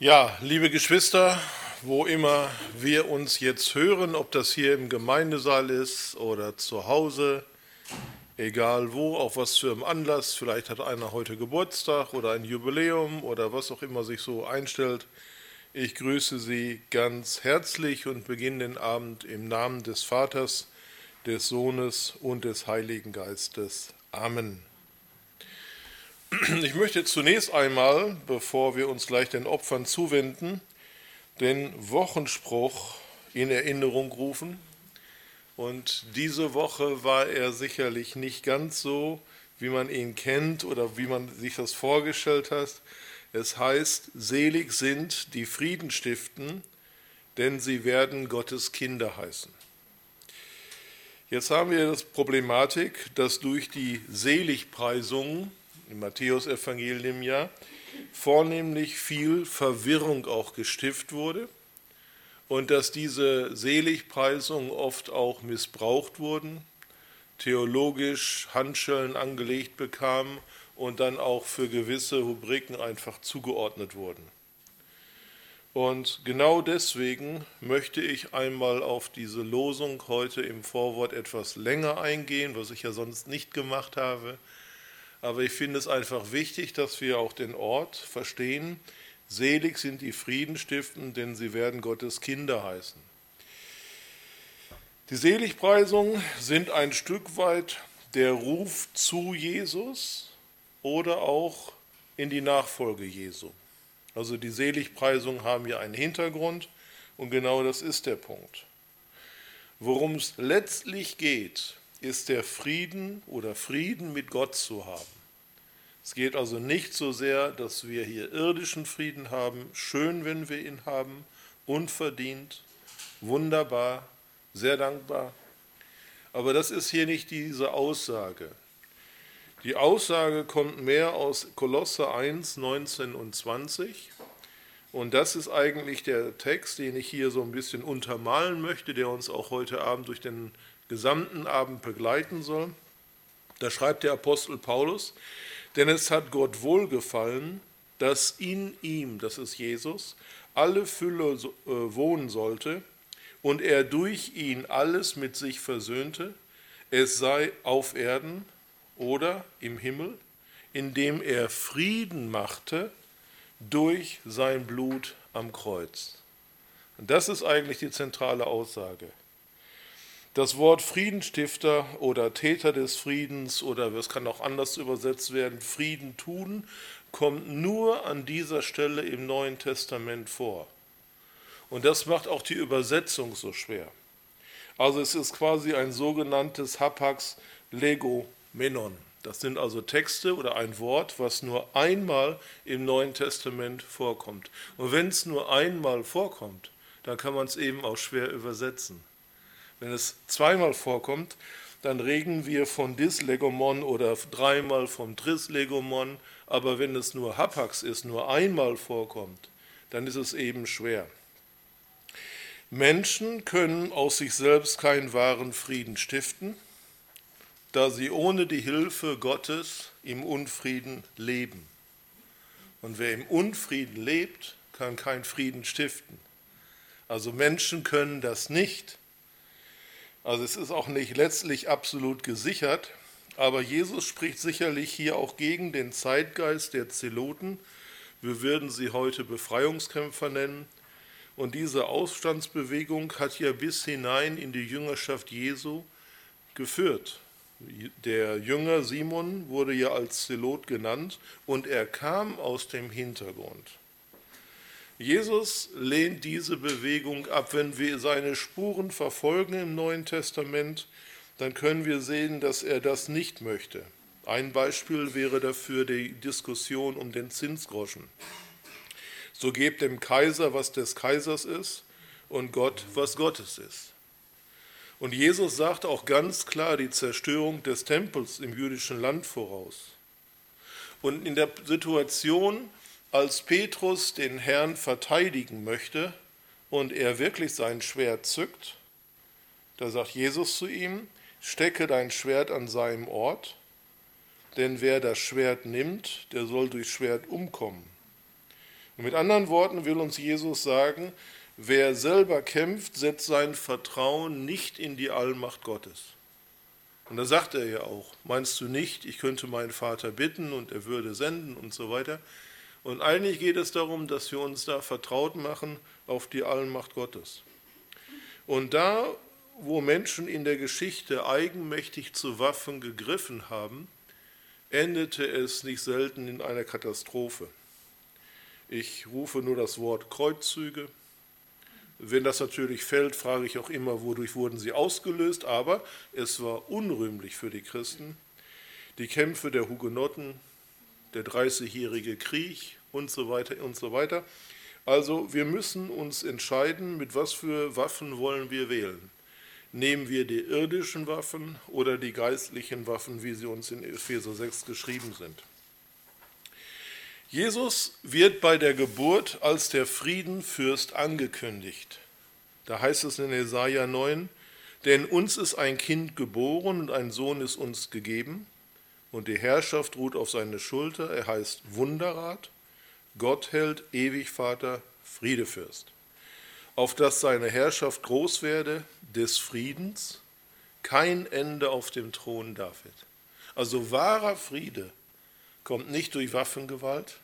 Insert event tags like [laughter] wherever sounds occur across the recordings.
Ja, liebe Geschwister, wo immer wir uns jetzt hören, ob das hier im Gemeindesaal ist oder zu Hause, egal wo, auf was für einem Anlass, vielleicht hat einer heute Geburtstag oder ein Jubiläum oder was auch immer sich so einstellt. Ich grüße Sie ganz herzlich und beginne den Abend im Namen des Vaters, des Sohnes und des Heiligen Geistes. Amen. [clears throat] Ich möchte zunächst einmal, bevor wir uns gleich den Opfern zuwenden, den Wochenspruch in Erinnerung rufen. Und diese Woche war er sicherlich nicht ganz so, wie man ihn kennt oder wie man sich das vorgestellt hat. Es heißt, selig sind die Frieden stiften, denn sie werden Gottes Kinder heißen. Jetzt haben wir das Problematik, dass durch die Seligpreisungen im Matthäusevangelium ja, vornehmlich viel Verwirrung auch gestiftet wurde und dass diese Seligpreisungen oft auch missbraucht wurden, theologisch Handschellen angelegt bekamen und dann auch für gewisse Rubriken einfach zugeordnet wurden. Und genau deswegen möchte ich einmal auf diese Losung heute im Vorwort etwas länger eingehen, was ich ja sonst nicht gemacht habe, aber ich finde es einfach wichtig, dass wir auch den Ort verstehen. Selig sind die Friedenstiften, denn sie werden Gottes Kinder heißen. Die Seligpreisungen sind ein Stück weit der Ruf zu Jesus oder auch in die Nachfolge Jesu. Also die Seligpreisungen haben ja einen Hintergrund und genau das ist der Punkt. Worum es letztlich geht, ist der Frieden oder Frieden mit Gott zu haben. Es geht also nicht so sehr, dass wir hier irdischen Frieden haben, schön, wenn wir ihn haben, unverdient, wunderbar, sehr dankbar. Aber das ist hier nicht diese Aussage. Die Aussage kommt mehr aus Kolosse 1, 19 und 20. Und das ist eigentlich der Text, den ich hier so ein bisschen untermalen möchte, der uns auch heute Abend durch den gesamten Abend begleiten soll. Da schreibt der Apostel Paulus, denn es hat Gott wohlgefallen, dass in ihm, das ist Jesus, alle Fülle äh, wohnen sollte und er durch ihn alles mit sich versöhnte, es sei auf Erden oder im Himmel, indem er Frieden machte durch sein Blut am Kreuz. Und das ist eigentlich die zentrale Aussage. Das Wort Friedenstifter oder Täter des Friedens oder es kann auch anders übersetzt werden, Frieden tun, kommt nur an dieser Stelle im Neuen Testament vor. Und das macht auch die Übersetzung so schwer. Also es ist quasi ein sogenanntes Hapax Lego Menon. Das sind also Texte oder ein Wort, was nur einmal im Neuen Testament vorkommt. Und wenn es nur einmal vorkommt, dann kann man es eben auch schwer übersetzen. Wenn es zweimal vorkommt, dann reden wir von Dyslegomon oder dreimal vom Trislegomon, aber wenn es nur Hapax ist, nur einmal vorkommt, dann ist es eben schwer. Menschen können aus sich selbst keinen wahren Frieden stiften, da sie ohne die Hilfe Gottes im Unfrieden leben. Und wer im Unfrieden lebt, kann keinen Frieden stiften. Also Menschen können das nicht. Also es ist auch nicht letztlich absolut gesichert, aber Jesus spricht sicherlich hier auch gegen den Zeitgeist der Zeloten. Wir würden sie heute Befreiungskämpfer nennen. Und diese Ausstandsbewegung hat ja bis hinein in die Jüngerschaft Jesu geführt. Der Jünger Simon wurde ja als Zelot genannt und er kam aus dem Hintergrund. Jesus lehnt diese Bewegung ab. Wenn wir seine Spuren verfolgen im Neuen Testament, dann können wir sehen, dass er das nicht möchte. Ein Beispiel wäre dafür die Diskussion um den Zinsgroschen. So gebt dem Kaiser, was des Kaisers ist, und Gott, was Gottes ist. Und Jesus sagt auch ganz klar die Zerstörung des Tempels im jüdischen Land voraus. Und in der Situation, als Petrus den Herrn verteidigen möchte und er wirklich sein Schwert zückt, da sagt Jesus zu ihm, stecke dein Schwert an seinem Ort, denn wer das Schwert nimmt, der soll durch Schwert umkommen. Und mit anderen Worten will uns Jesus sagen, wer selber kämpft, setzt sein Vertrauen nicht in die Allmacht Gottes. Und da sagt er ja auch, meinst du nicht, ich könnte meinen Vater bitten und er würde senden und so weiter. Und eigentlich geht es darum, dass wir uns da vertraut machen auf die Allmacht Gottes. Und da, wo Menschen in der Geschichte eigenmächtig zu Waffen gegriffen haben, endete es nicht selten in einer Katastrophe. Ich rufe nur das Wort Kreuzzüge. Wenn das natürlich fällt, frage ich auch immer, wodurch wurden sie ausgelöst, aber es war unrühmlich für die Christen. Die Kämpfe der Hugenotten, der Dreißigjährige Krieg und so weiter und so weiter. Also wir müssen uns entscheiden, mit was für Waffen wollen wir wählen. Nehmen wir die irdischen Waffen oder die geistlichen Waffen, wie sie uns in Epheser 6 geschrieben sind? Jesus wird bei der Geburt als der Friedenfürst angekündigt. Da heißt es in Jesaja 9, denn uns ist ein Kind geboren und ein Sohn ist uns gegeben und die Herrschaft ruht auf seine Schulter. Er heißt Wunderrat, Gott hält, ewig Vater, Friedefürst auf dass seine Herrschaft groß werde, des Friedens, kein Ende auf dem Thron David. Also wahrer Friede kommt nicht durch Waffengewalt,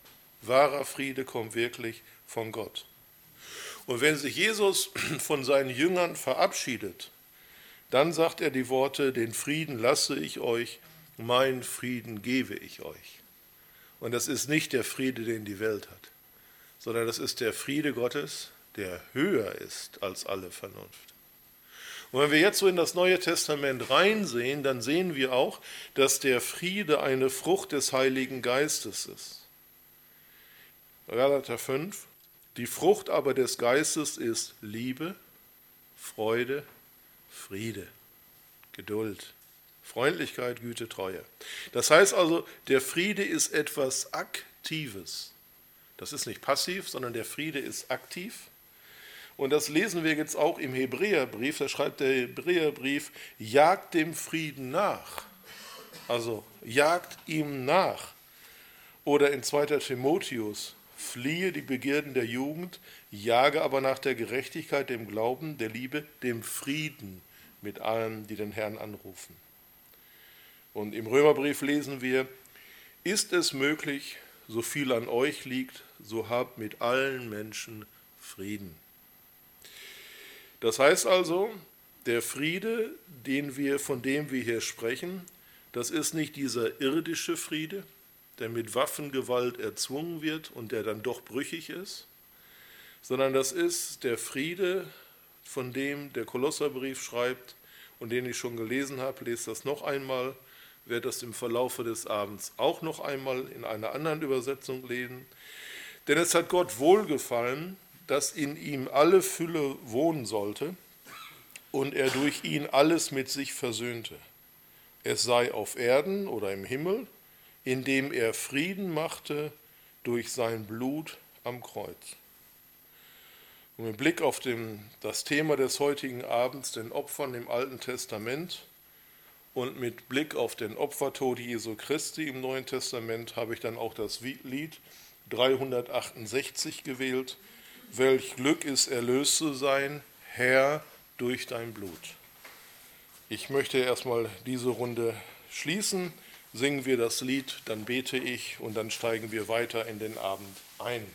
wahrer Friede kommt wirklich von Gott. Und wenn sich Jesus [clears throat] von seinen Jüngern verabschiedet, dann sagt er die Worte, den Frieden lasse ich euch, mein Frieden gebe ich euch. Und das ist nicht der Friede, den die Welt hat, sondern das ist der Friede Gottes, der höher ist als alle Vernunft. Und wenn wir jetzt so in das Neue Testament reinsehen, dann sehen wir auch, dass der Friede eine Frucht des Heiligen Geistes ist. Galater 5. Die Frucht aber des Geistes ist Liebe, Freude, Friede, Geduld, Freundlichkeit, Güte, Treue. Das heißt also, der Friede ist etwas Aktives. Das ist nicht passiv, sondern der Friede ist aktiv. Und das lesen wir jetzt auch im Hebräerbrief. Da schreibt der Hebräerbrief, jagt dem Frieden nach. Also jagt ihm nach. Oder in 2. Timotheus, fliehe die Begierden der Jugend, jage aber nach der Gerechtigkeit, dem Glauben, der Liebe, dem Frieden mit allen, die den Herrn anrufen. Und im Römerbrief lesen wir, ist es möglich, so viel an euch liegt, so habt mit allen Menschen Frieden. Das heißt also, der Friede, den wir, von dem wir hier sprechen, das ist nicht dieser irdische Friede, der mit Waffengewalt erzwungen wird und der dann doch brüchig ist, sondern das ist der Friede, von dem der Kolosserbrief schreibt und den ich schon gelesen habe. Lest das noch einmal, werde das im Verlaufe des Abends auch noch einmal in einer anderen Übersetzung lesen. Denn es hat Gott wohlgefallen, dass in ihm alle Fülle wohnen sollte und er durch ihn alles mit sich versöhnte. Es sei auf Erden oder im Himmel, indem er Frieden machte durch sein Blut am Kreuz. Und mit Blick auf den, das Thema des heutigen Abends, den Opfern im Alten Testament und mit Blick auf den Opfertod Jesu Christi im Neuen Testament, habe ich dann auch das Lied 368 gewählt. Welch Glück ist, erlöst zu sein, Herr, durch dein Blut. Ich möchte erstmal diese Runde schließen. Singen wir das Lied, dann bete ich und dann steigen wir weiter in den Abend ein.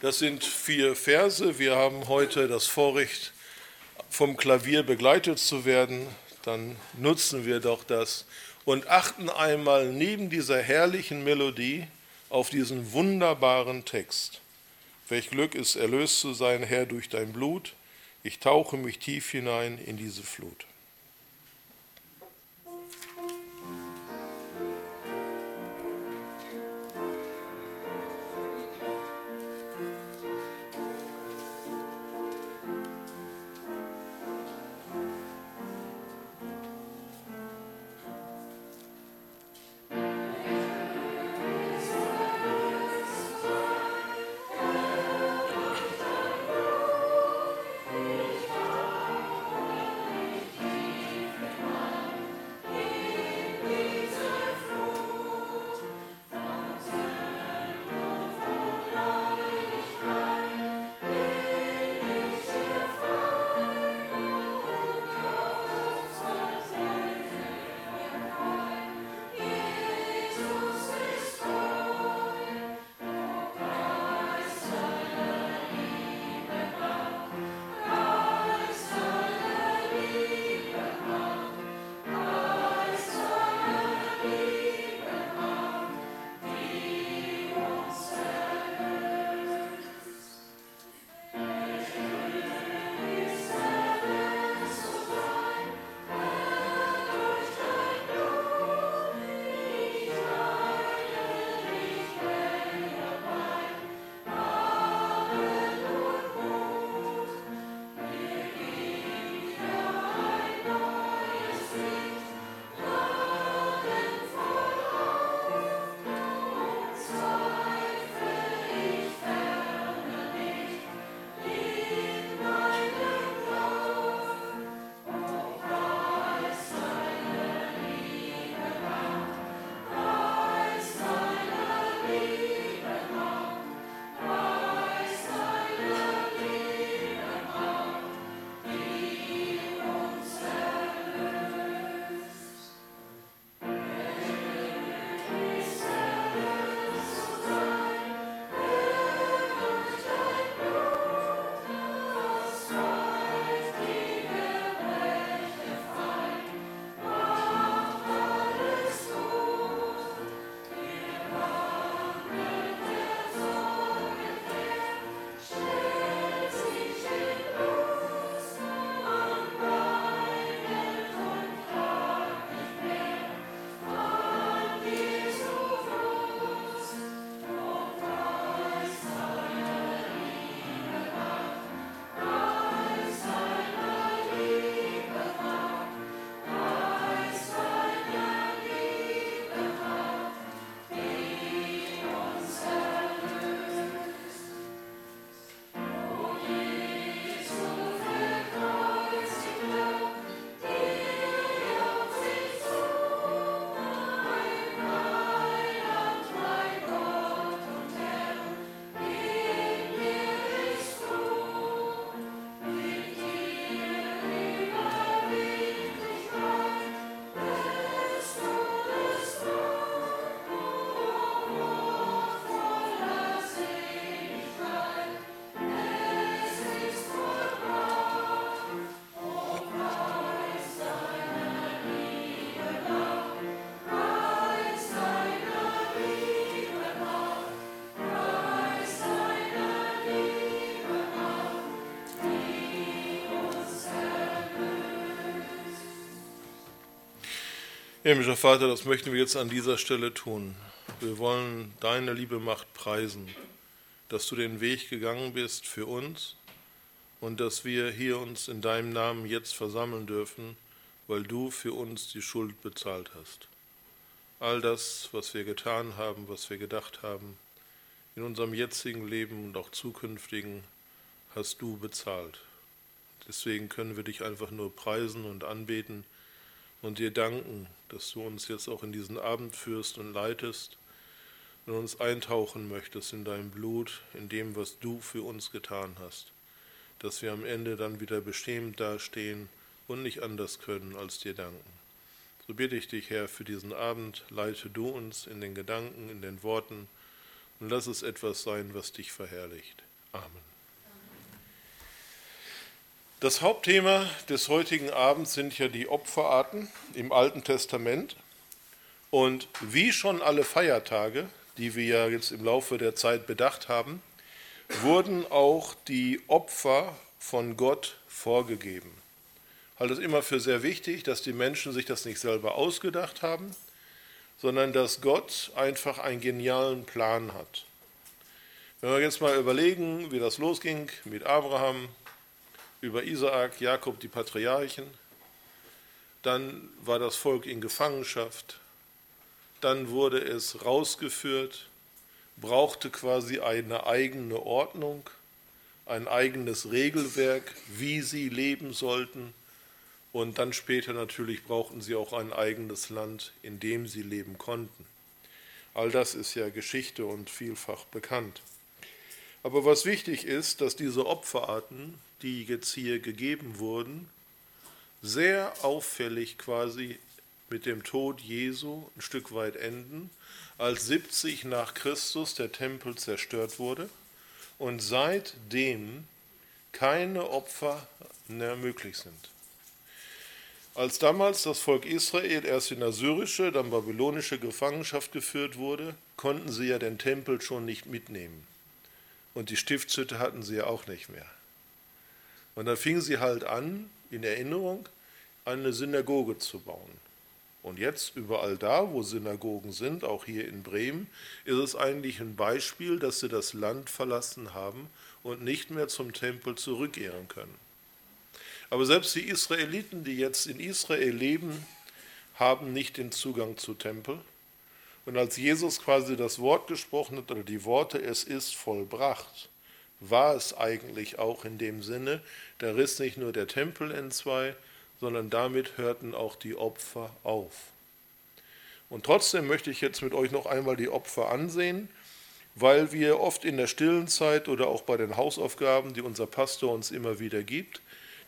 Das sind vier Verse. Wir haben heute das Vorrecht, vom Klavier begleitet zu werden. Dann nutzen wir doch das und achten einmal neben dieser herrlichen Melodie auf diesen wunderbaren Text. Welch Glück ist, erlöst zu sein, Herr, durch dein Blut. Ich tauche mich tief hinein in diese Flut. Himmlischer Vater, das möchten wir jetzt an dieser Stelle tun. Wir wollen deine liebe Macht preisen, dass du den Weg gegangen bist für uns und dass wir hier uns in deinem Namen jetzt versammeln dürfen, weil du für uns die Schuld bezahlt hast. All das, was wir getan haben, was wir gedacht haben, in unserem jetzigen Leben und auch zukünftigen, hast du bezahlt. Deswegen können wir dich einfach nur preisen und anbeten und dir danken, dass du uns jetzt auch in diesen Abend führst und leitest und uns eintauchen möchtest in dein Blut, in dem, was du für uns getan hast, dass wir am Ende dann wieder bestimmt dastehen und nicht anders können, als dir danken. So bitte ich dich, Herr, für diesen Abend, leite du uns in den Gedanken, in den Worten und lass es etwas sein, was dich verherrlicht. Amen. Das Hauptthema des heutigen Abends sind ja die Opferarten im Alten Testament. Und wie schon alle Feiertage, die wir ja jetzt im Laufe der Zeit bedacht haben, wurden auch die Opfer von Gott vorgegeben. Ich halte es immer für sehr wichtig, dass die Menschen sich das nicht selber ausgedacht haben, sondern dass Gott einfach einen genialen Plan hat. Wenn wir jetzt mal überlegen, wie das losging mit Abraham, über Isaak, Jakob, die Patriarchen. Dann war das Volk in Gefangenschaft. Dann wurde es rausgeführt, brauchte quasi eine eigene Ordnung, ein eigenes Regelwerk, wie sie leben sollten. Und dann später natürlich brauchten sie auch ein eigenes Land, in dem sie leben konnten. All das ist ja Geschichte und vielfach bekannt. Aber was wichtig ist, dass diese Opferarten die jetzt hier gegeben wurden, sehr auffällig quasi mit dem Tod Jesu ein Stück weit enden, als 70 nach Christus der Tempel zerstört wurde und seitdem keine Opfer mehr möglich sind. Als damals das Volk Israel erst in assyrische, dann babylonische Gefangenschaft geführt wurde, konnten sie ja den Tempel schon nicht mitnehmen. Und die Stiftshütte hatten sie ja auch nicht mehr. Und dann fing sie halt an, in Erinnerung, eine Synagoge zu bauen. Und jetzt überall da, wo Synagogen sind, auch hier in Bremen, ist es eigentlich ein Beispiel, dass sie das Land verlassen haben und nicht mehr zum Tempel zurückkehren können. Aber selbst die Israeliten, die jetzt in Israel leben, haben nicht den Zugang zu Tempel. Und als Jesus quasi das Wort gesprochen hat, oder die Worte, es ist vollbracht, war es eigentlich auch in dem Sinne, da riss nicht nur der Tempel in zwei, sondern damit hörten auch die Opfer auf. Und trotzdem möchte ich jetzt mit euch noch einmal die Opfer ansehen, weil wir oft in der stillen Zeit oder auch bei den Hausaufgaben, die unser Pastor uns immer wieder gibt,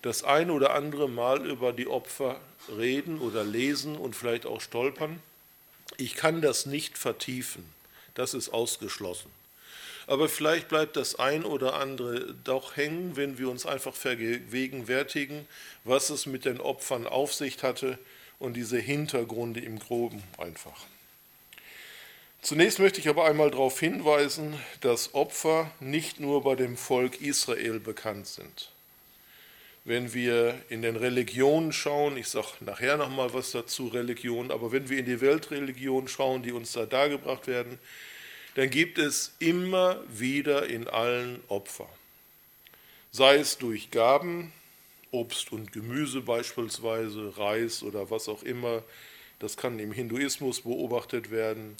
das ein oder andere Mal über die Opfer reden oder lesen und vielleicht auch stolpern. Ich kann das nicht vertiefen, das ist ausgeschlossen. Aber vielleicht bleibt das ein oder andere doch hängen, wenn wir uns einfach vergegenwärtigen, was es mit den Opfern auf sich hatte und diese Hintergründe im Groben einfach. Zunächst möchte ich aber einmal darauf hinweisen, dass Opfer nicht nur bei dem Volk Israel bekannt sind. Wenn wir in den Religionen schauen, ich sage nachher nochmal was dazu, Religion, aber wenn wir in die Weltreligionen schauen, die uns da dargebracht werden, dann gibt es immer wieder in allen Opfer. Sei es durch Gaben, Obst und Gemüse beispielsweise, Reis oder was auch immer, das kann im Hinduismus beobachtet werden.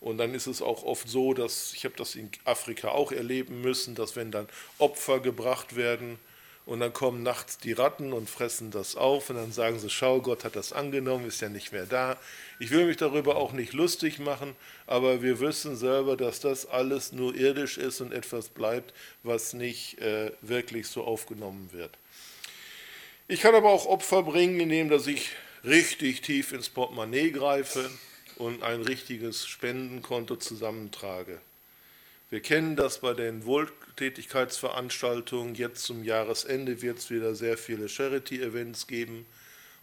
Und dann ist es auch oft so, dass, ich habe das in Afrika auch erleben müssen, dass wenn dann Opfer gebracht werden, und dann kommen nachts die Ratten und fressen das auf und dann sagen sie, schau, Gott hat das angenommen, ist ja nicht mehr da. Ich will mich darüber auch nicht lustig machen, aber wir wissen selber, dass das alles nur irdisch ist und etwas bleibt, was nicht äh, wirklich so aufgenommen wird. Ich kann aber auch Opfer bringen, indem dass ich richtig tief ins Portemonnaie greife und ein richtiges Spendenkonto zusammentrage. Wir kennen das bei den Wohltätigkeitsveranstaltungen. Jetzt zum Jahresende wird es wieder sehr viele Charity-Events geben,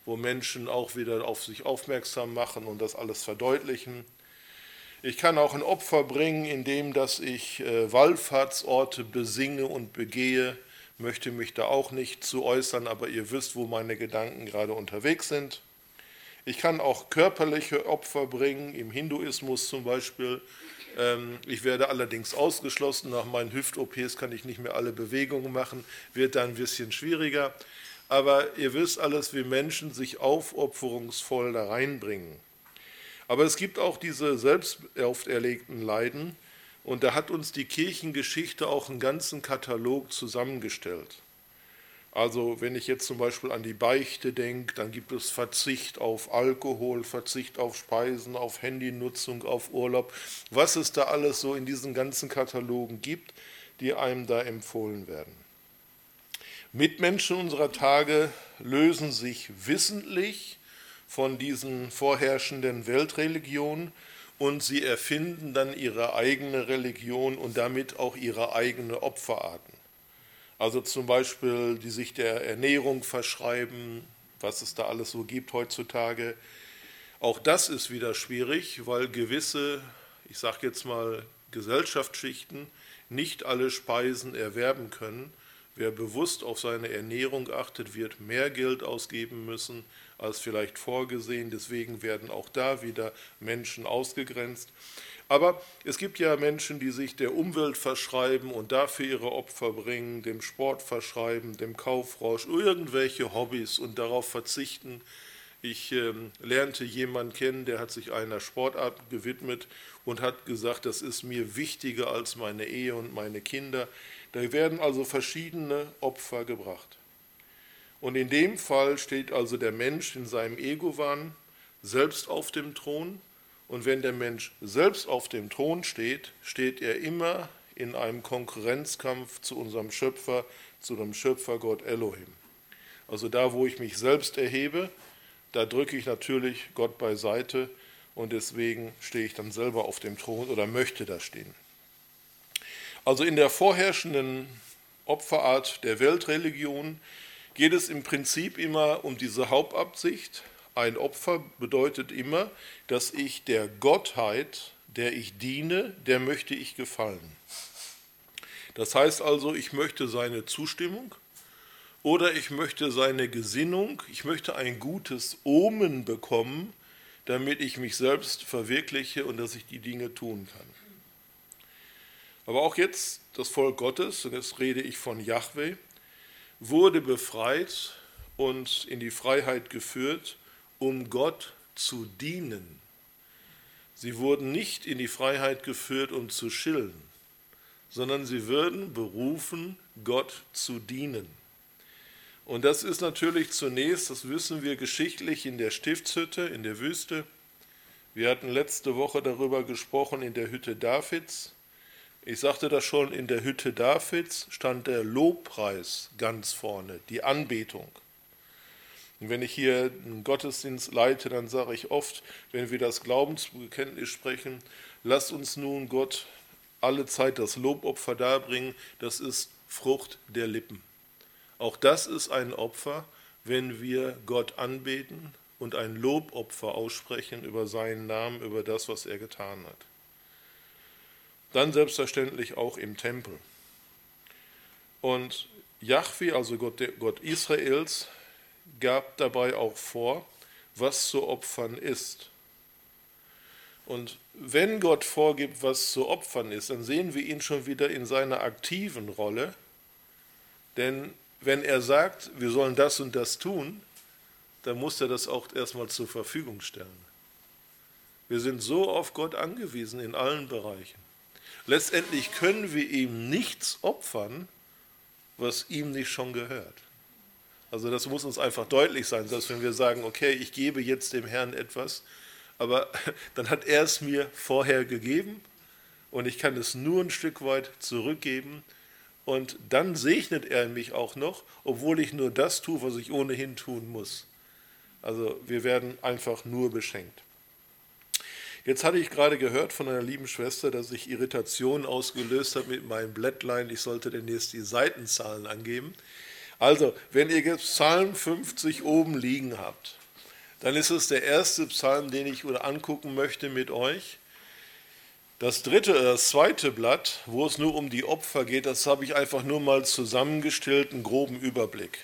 wo Menschen auch wieder auf sich aufmerksam machen und das alles verdeutlichen. Ich kann auch ein Opfer bringen, indem dass ich äh, Wallfahrtsorte besinge und begehe. Möchte mich da auch nicht zu äußern, aber ihr wisst, wo meine Gedanken gerade unterwegs sind. Ich kann auch körperliche Opfer bringen, im Hinduismus zum Beispiel. Ähm, ich werde allerdings ausgeschlossen. Nach meinen Hüft-OPs kann ich nicht mehr alle Bewegungen machen, wird dann ein bisschen schwieriger. Aber ihr wisst alles, wie Menschen sich aufopferungsvoll da reinbringen. Aber es gibt auch diese selbst auferlegten Leiden. Und da hat uns die Kirchengeschichte auch einen ganzen Katalog zusammengestellt. Also wenn ich jetzt zum Beispiel an die Beichte denke, dann gibt es Verzicht auf Alkohol, Verzicht auf Speisen, auf Handynutzung, auf Urlaub, was es da alles so in diesen ganzen Katalogen gibt, die einem da empfohlen werden. Mitmenschen unserer Tage lösen sich wissentlich von diesen vorherrschenden Weltreligionen und sie erfinden dann ihre eigene Religion und damit auch ihre eigene Opferarten. Also zum Beispiel, die sich der Ernährung verschreiben, was es da alles so gibt heutzutage. Auch das ist wieder schwierig, weil gewisse, ich sage jetzt mal Gesellschaftsschichten, nicht alle Speisen erwerben können. Wer bewusst auf seine Ernährung achtet, wird mehr Geld ausgeben müssen als vielleicht vorgesehen. Deswegen werden auch da wieder Menschen ausgegrenzt. Aber es gibt ja Menschen, die sich der Umwelt verschreiben und dafür ihre Opfer bringen, dem Sport verschreiben, dem Kaufrausch, irgendwelche Hobbys und darauf verzichten. Ich äh, lernte jemanden kennen, der hat sich einer Sportart gewidmet und hat gesagt, das ist mir wichtiger als meine Ehe und meine Kinder. Da werden also verschiedene Opfer gebracht. Und in dem Fall steht also der Mensch in seinem Ego-Wahn selbst auf dem Thron und wenn der Mensch selbst auf dem Thron steht, steht er immer in einem Konkurrenzkampf zu unserem Schöpfer, zu dem Schöpfer Gott Elohim. Also da, wo ich mich selbst erhebe, da drücke ich natürlich Gott beiseite und deswegen stehe ich dann selber auf dem Thron oder möchte da stehen. Also in der vorherrschenden Opferart der Weltreligion geht es im Prinzip immer um diese Hauptabsicht, ein Opfer bedeutet immer, dass ich der Gottheit, der ich diene, der möchte ich gefallen. Das heißt also, ich möchte seine Zustimmung oder ich möchte seine Gesinnung, ich möchte ein gutes Omen bekommen, damit ich mich selbst verwirkliche und dass ich die Dinge tun kann. Aber auch jetzt das Volk Gottes, und jetzt rede ich von Yahweh, wurde befreit und in die Freiheit geführt um Gott zu dienen. Sie wurden nicht in die Freiheit geführt, um zu schillen, sondern sie würden berufen, Gott zu dienen. Und das ist natürlich zunächst, das wissen wir geschichtlich, in der Stiftshütte, in der Wüste. Wir hatten letzte Woche darüber gesprochen in der Hütte Davids. Ich sagte das schon, in der Hütte Davids stand der Lobpreis ganz vorne, die Anbetung. Und wenn ich hier einen Gottesdienst leite, dann sage ich oft, wenn wir das Glaubensbekenntnis sprechen, lasst uns nun Gott alle Zeit das Lobopfer darbringen, das ist Frucht der Lippen. Auch das ist ein Opfer, wenn wir Gott anbeten und ein Lobopfer aussprechen über seinen Namen, über das, was er getan hat. Dann selbstverständlich auch im Tempel. Und Yahweh, also Gott, Gott Israels, gab dabei auch vor, was zu opfern ist. Und wenn Gott vorgibt, was zu opfern ist, dann sehen wir ihn schon wieder in seiner aktiven Rolle. Denn wenn er sagt, wir sollen das und das tun, dann muss er das auch erstmal zur Verfügung stellen. Wir sind so auf Gott angewiesen in allen Bereichen. Letztendlich können wir ihm nichts opfern, was ihm nicht schon gehört. Also das muss uns einfach deutlich sein, dass wenn wir sagen, okay, ich gebe jetzt dem Herrn etwas, aber [laughs] dann hat er es mir vorher gegeben und ich kann es nur ein Stück weit zurückgeben und dann segnet er mich auch noch, obwohl ich nur das tue, was ich ohnehin tun muss. Also wir werden einfach nur beschenkt. Jetzt hatte ich gerade gehört von einer lieben Schwester, dass ich Irritationen ausgelöst habe mit meinem Blättlein. Ich sollte demnächst die Seitenzahlen angeben. Also, wenn ihr jetzt Psalm 50 oben liegen habt, dann ist es der erste Psalm, den ich angucken möchte mit euch. Das dritte, das zweite Blatt, wo es nur um die Opfer geht, das habe ich einfach nur mal zusammengestellt, einen groben Überblick.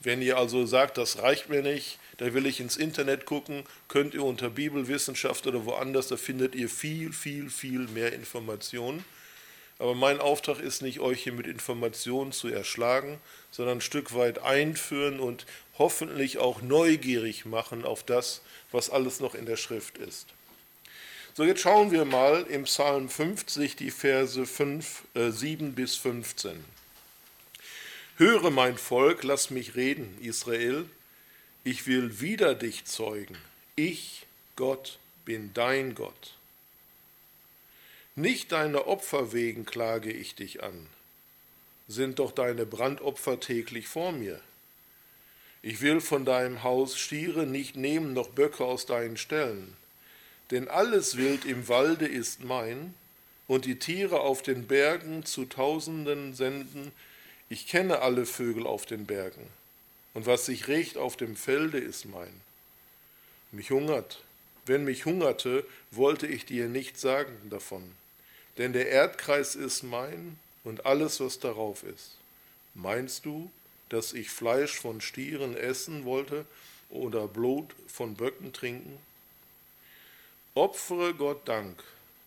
Wenn ihr also sagt, das reicht mir nicht, da will ich ins Internet gucken, könnt ihr unter Bibelwissenschaft oder woanders, da findet ihr viel, viel, viel mehr Informationen. Aber mein Auftrag ist nicht, euch hier mit Informationen zu erschlagen, sondern ein Stück weit einführen und hoffentlich auch neugierig machen auf das, was alles noch in der Schrift ist. So, jetzt schauen wir mal im Psalm 50 die Verse 5, äh, 7 bis 15. Höre mein Volk, lass mich reden, Israel, ich will wieder dich zeugen. Ich, Gott, bin dein Gott. Nicht deine Opfer wegen klage ich dich an, sind doch deine Brandopfer täglich vor mir. Ich will von deinem Haus Stiere nicht nehmen, noch Böcke aus deinen Ställen. Denn alles Wild im Walde ist mein, und die Tiere auf den Bergen zu Tausenden senden. Ich kenne alle Vögel auf den Bergen, und was sich regt auf dem Felde ist mein. Mich hungert. Wenn mich hungerte, wollte ich dir nicht sagen davon denn der Erdkreis ist mein und alles, was darauf ist. Meinst du, dass ich Fleisch von Stieren essen wollte oder Blut von Böcken trinken? Opfere Gott Dank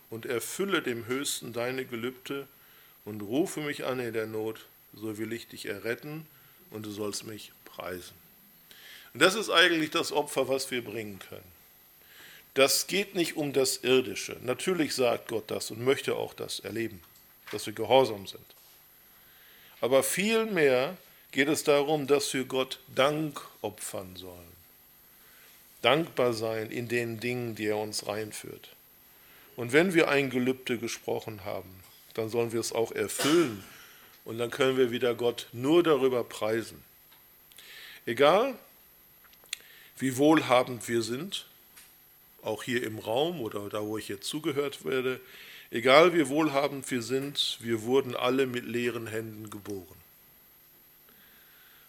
und erfülle dem Höchsten deine Gelübde und rufe mich an in der Not, so will ich dich erretten und du sollst mich preisen. Und das ist eigentlich das Opfer, was wir bringen können. Das geht nicht um das Irdische. Natürlich sagt Gott das und möchte auch das erleben, dass wir gehorsam sind. Aber vielmehr geht es darum, dass wir Gott Dank opfern sollen. Dankbar sein in den Dingen, die er uns reinführt. Und wenn wir ein Gelübde gesprochen haben, dann sollen wir es auch erfüllen. Und dann können wir wieder Gott nur darüber preisen. Egal, wie wohlhabend wir sind, auch hier im Raum oder da, wo ich jetzt zugehört werde, egal wie wohlhabend wir sind, wir wurden alle mit leeren Händen geboren.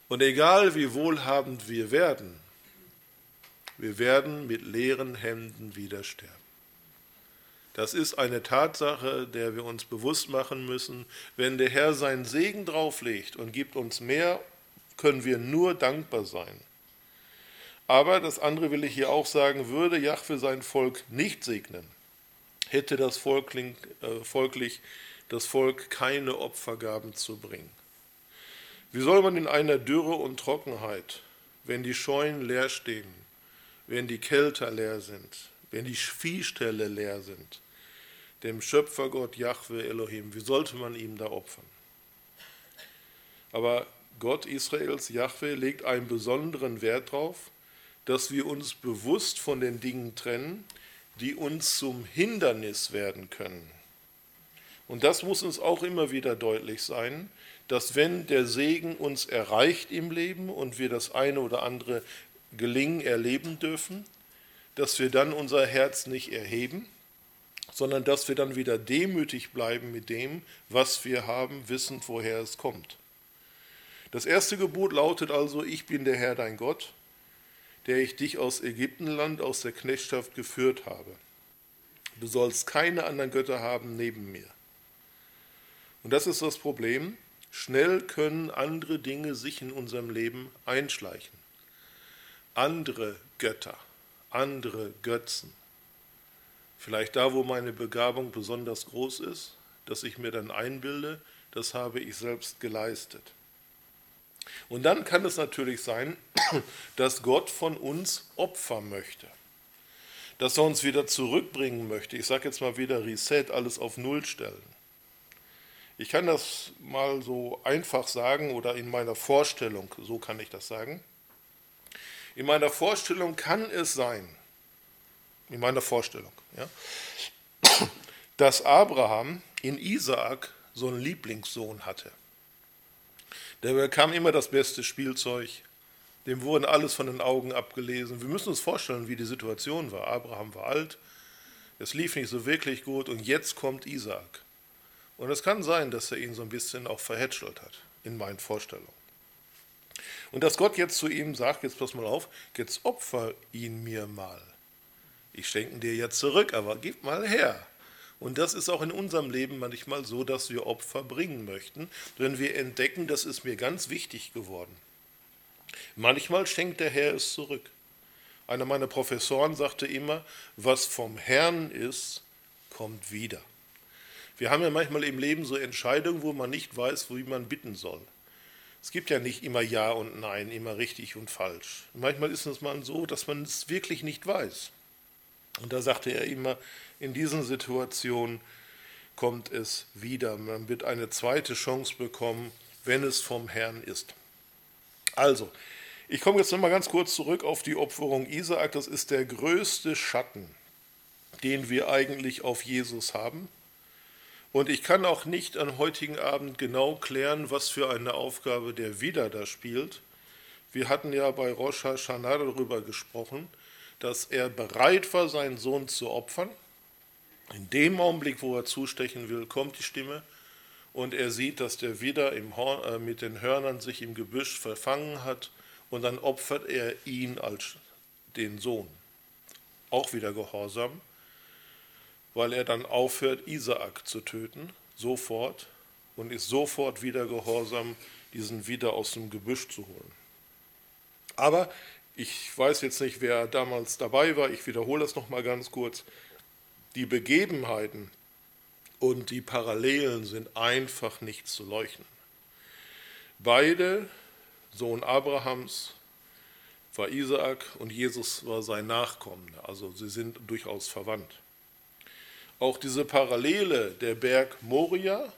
Und egal wie wohlhabend wir werden, wir werden mit leeren Händen wieder sterben. Das ist eine Tatsache, der wir uns bewusst machen müssen. Wenn der Herr seinen Segen drauflegt und gibt uns mehr, können wir nur dankbar sein. Aber das andere will ich hier auch sagen, würde Jahwe sein Volk nicht segnen, hätte das Volkling, äh, folglich das Volk keine Opfergaben zu bringen. Wie soll man in einer Dürre und Trockenheit, wenn die Scheunen leer stehen, wenn die Kälter leer sind, wenn die Viehställe leer sind, dem Schöpfergott Jahwe Elohim, wie sollte man ihm da opfern? Aber Gott Israels, Jahwe, legt einen besonderen Wert darauf, dass wir uns bewusst von den Dingen trennen, die uns zum Hindernis werden können. Und das muss uns auch immer wieder deutlich sein, dass wenn der Segen uns erreicht im Leben und wir das eine oder andere Gelingen erleben dürfen, dass wir dann unser Herz nicht erheben, sondern dass wir dann wieder demütig bleiben mit dem, was wir haben, wissend, woher es kommt. Das erste Gebot lautet also, ich bin der Herr dein Gott der ich dich aus Ägyptenland, aus der Knechtschaft geführt habe. Du sollst keine anderen Götter haben neben mir. Und das ist das Problem. Schnell können andere Dinge sich in unserem Leben einschleichen. Andere Götter, andere Götzen. Vielleicht da, wo meine Begabung besonders groß ist, dass ich mir dann einbilde, das habe ich selbst geleistet. Und dann kann es natürlich sein, [clears throat] dass Gott von uns Opfer möchte. Dass er uns wieder zurückbringen möchte. Ich sage jetzt mal wieder Reset, alles auf Null stellen. Ich kann das mal so einfach sagen oder in meiner Vorstellung, so kann ich das sagen. In meiner Vorstellung kann es sein, in meiner Vorstellung, ja, [coughs] dass Abraham in Isaak so einen Lieblingssohn hatte. Der bekam immer das beste Spielzeug. Dem wurden alles von den Augen abgelesen. Wir müssen uns vorstellen, wie die Situation war. Abraham war alt, es lief nicht so wirklich gut und jetzt kommt Isaak. Und es kann sein, dass er ihn so ein bisschen auch verhätschelt hat, in meinen Vorstellungen. Und dass Gott jetzt zu ihm sagt, jetzt pass mal auf, jetzt opfer ihn mir mal. Ich schenke dir jetzt zurück, aber gib mal her. Und das ist auch in unserem Leben manchmal so, dass wir Opfer bringen möchten, wenn wir entdecken, das ist mir ganz wichtig geworden. Manchmal schenkt der Herr es zurück. Einer meiner Professoren sagte immer, was vom Herrn ist, kommt wieder. Wir haben ja manchmal im Leben so Entscheidungen, wo man nicht weiß, wie man bitten soll. Es gibt ja nicht immer Ja und Nein, immer richtig und falsch. manchmal ist es mal so, dass man es wirklich nicht weiß. Und da sagte er immer, in diesen Situationen kommt es wieder. Man wird eine zweite Chance bekommen, wenn es vom Herrn ist. Also, ich komme jetzt nochmal ganz kurz zurück auf die Opferung Isaak. Das ist der größte Schatten, den wir eigentlich auf Jesus haben. Und ich kann auch nicht am heutigen Abend genau klären, was für eine Aufgabe der wieder da spielt. Wir hatten ja bei Rosh Hashanah darüber gesprochen, dass er bereit war, seinen Sohn zu opfern. In dem Augenblick, wo er zustechen will, kommt die Stimme und er sieht, dass der Widder äh, mit den Hörnern sich im Gebüsch verfangen hat und dann opfert er ihn als den Sohn. Auch wieder Gehorsam, weil er dann aufhört, Isaak zu töten, sofort, und ist sofort wieder Gehorsam, diesen Widder aus dem Gebüsch zu holen. Aber ich weiß jetzt nicht, wer damals dabei war, ich wiederhole das nochmal ganz kurz. Die Begebenheiten und die Parallelen sind einfach nicht zu leuchten. Beide Sohn Abrahams war Isaak und Jesus war sein Nachkommender. Also sie sind durchaus verwandt. Auch diese Parallele der Berg Moria,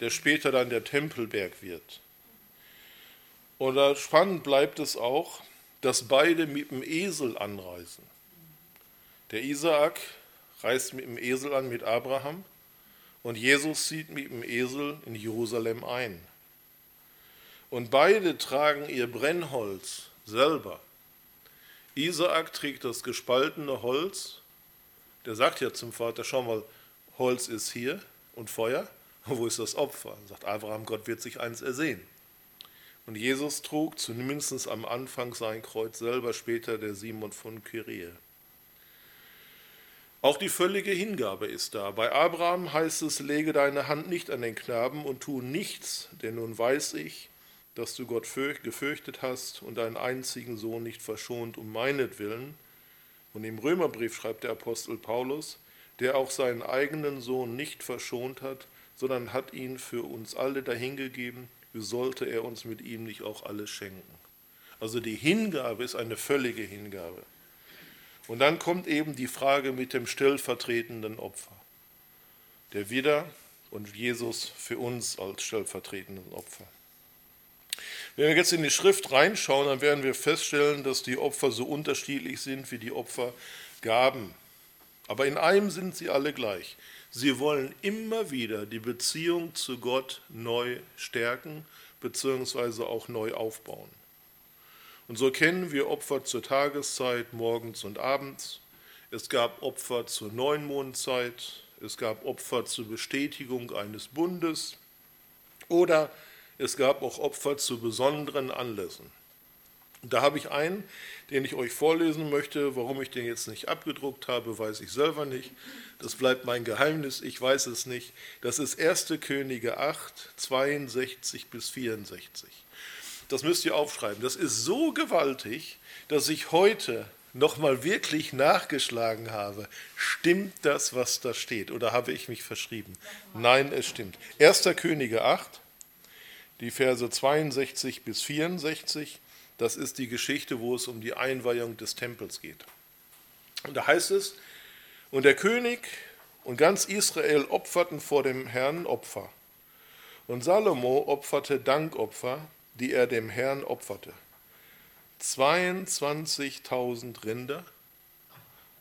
der später dann der Tempelberg wird. Und spannend bleibt es auch, dass beide mit dem Esel anreisen. Der Isaak reist mit dem Esel an mit Abraham und Jesus zieht mit dem Esel in Jerusalem ein. Und beide tragen ihr Brennholz selber. Isaak trägt das gespaltene Holz. Der sagt ja zum Vater, schau mal, Holz ist hier und Feuer. [laughs] Wo ist das Opfer? Sagt Abraham, Gott wird sich eins ersehen. Und Jesus trug zumindest am Anfang sein Kreuz selber, später der Simon von Kyrie. Auch die völlige Hingabe ist da. Bei Abraham heißt es, lege deine Hand nicht an den Knaben und tu nichts, denn nun weiß ich, dass du Gott gefürchtet hast und deinen einzigen Sohn nicht verschont um meinetwillen. Und im Römerbrief schreibt der Apostel Paulus, der auch seinen eigenen Sohn nicht verschont hat, sondern hat ihn für uns alle dahingegeben, wie sollte er uns mit ihm nicht auch alles schenken? Also die Hingabe ist eine völlige Hingabe. Und dann kommt eben die Frage mit dem stellvertretenden Opfer. Der Widder und Jesus für uns als stellvertretenden Opfer. Wenn wir jetzt in die Schrift reinschauen, dann werden wir feststellen, dass die Opfer so unterschiedlich sind wie die Opfergaben. Aber in einem sind sie alle gleich. Sie wollen immer wieder die Beziehung zu Gott neu stärken bzw. auch neu aufbauen. Und so kennen wir Opfer zur Tageszeit, morgens und abends. Es gab Opfer zur Neunmondzeit, es gab Opfer zur Bestätigung eines Bundes oder es gab auch Opfer zu besonderen Anlässen. Da habe ich einen, den ich euch vorlesen möchte. Warum ich den jetzt nicht abgedruckt habe, weiß ich selber nicht. Das bleibt mein Geheimnis, ich weiß es nicht. Das ist 1. Könige 8, 62 bis 64. Das müsst ihr aufschreiben. Das ist so gewaltig, dass ich heute nochmal wirklich nachgeschlagen habe. Stimmt das, was da steht? Oder habe ich mich verschrieben? Nein, es stimmt. 1. Könige 8, die Verse 62 bis 64, das ist die Geschichte, wo es um die Einweihung des Tempels geht. Und da heißt es, und der König und ganz Israel opferten vor dem Herrn Opfer. Und Salomo opferte Dankopfer, die er dem Herrn opferte. 22.000 Rinder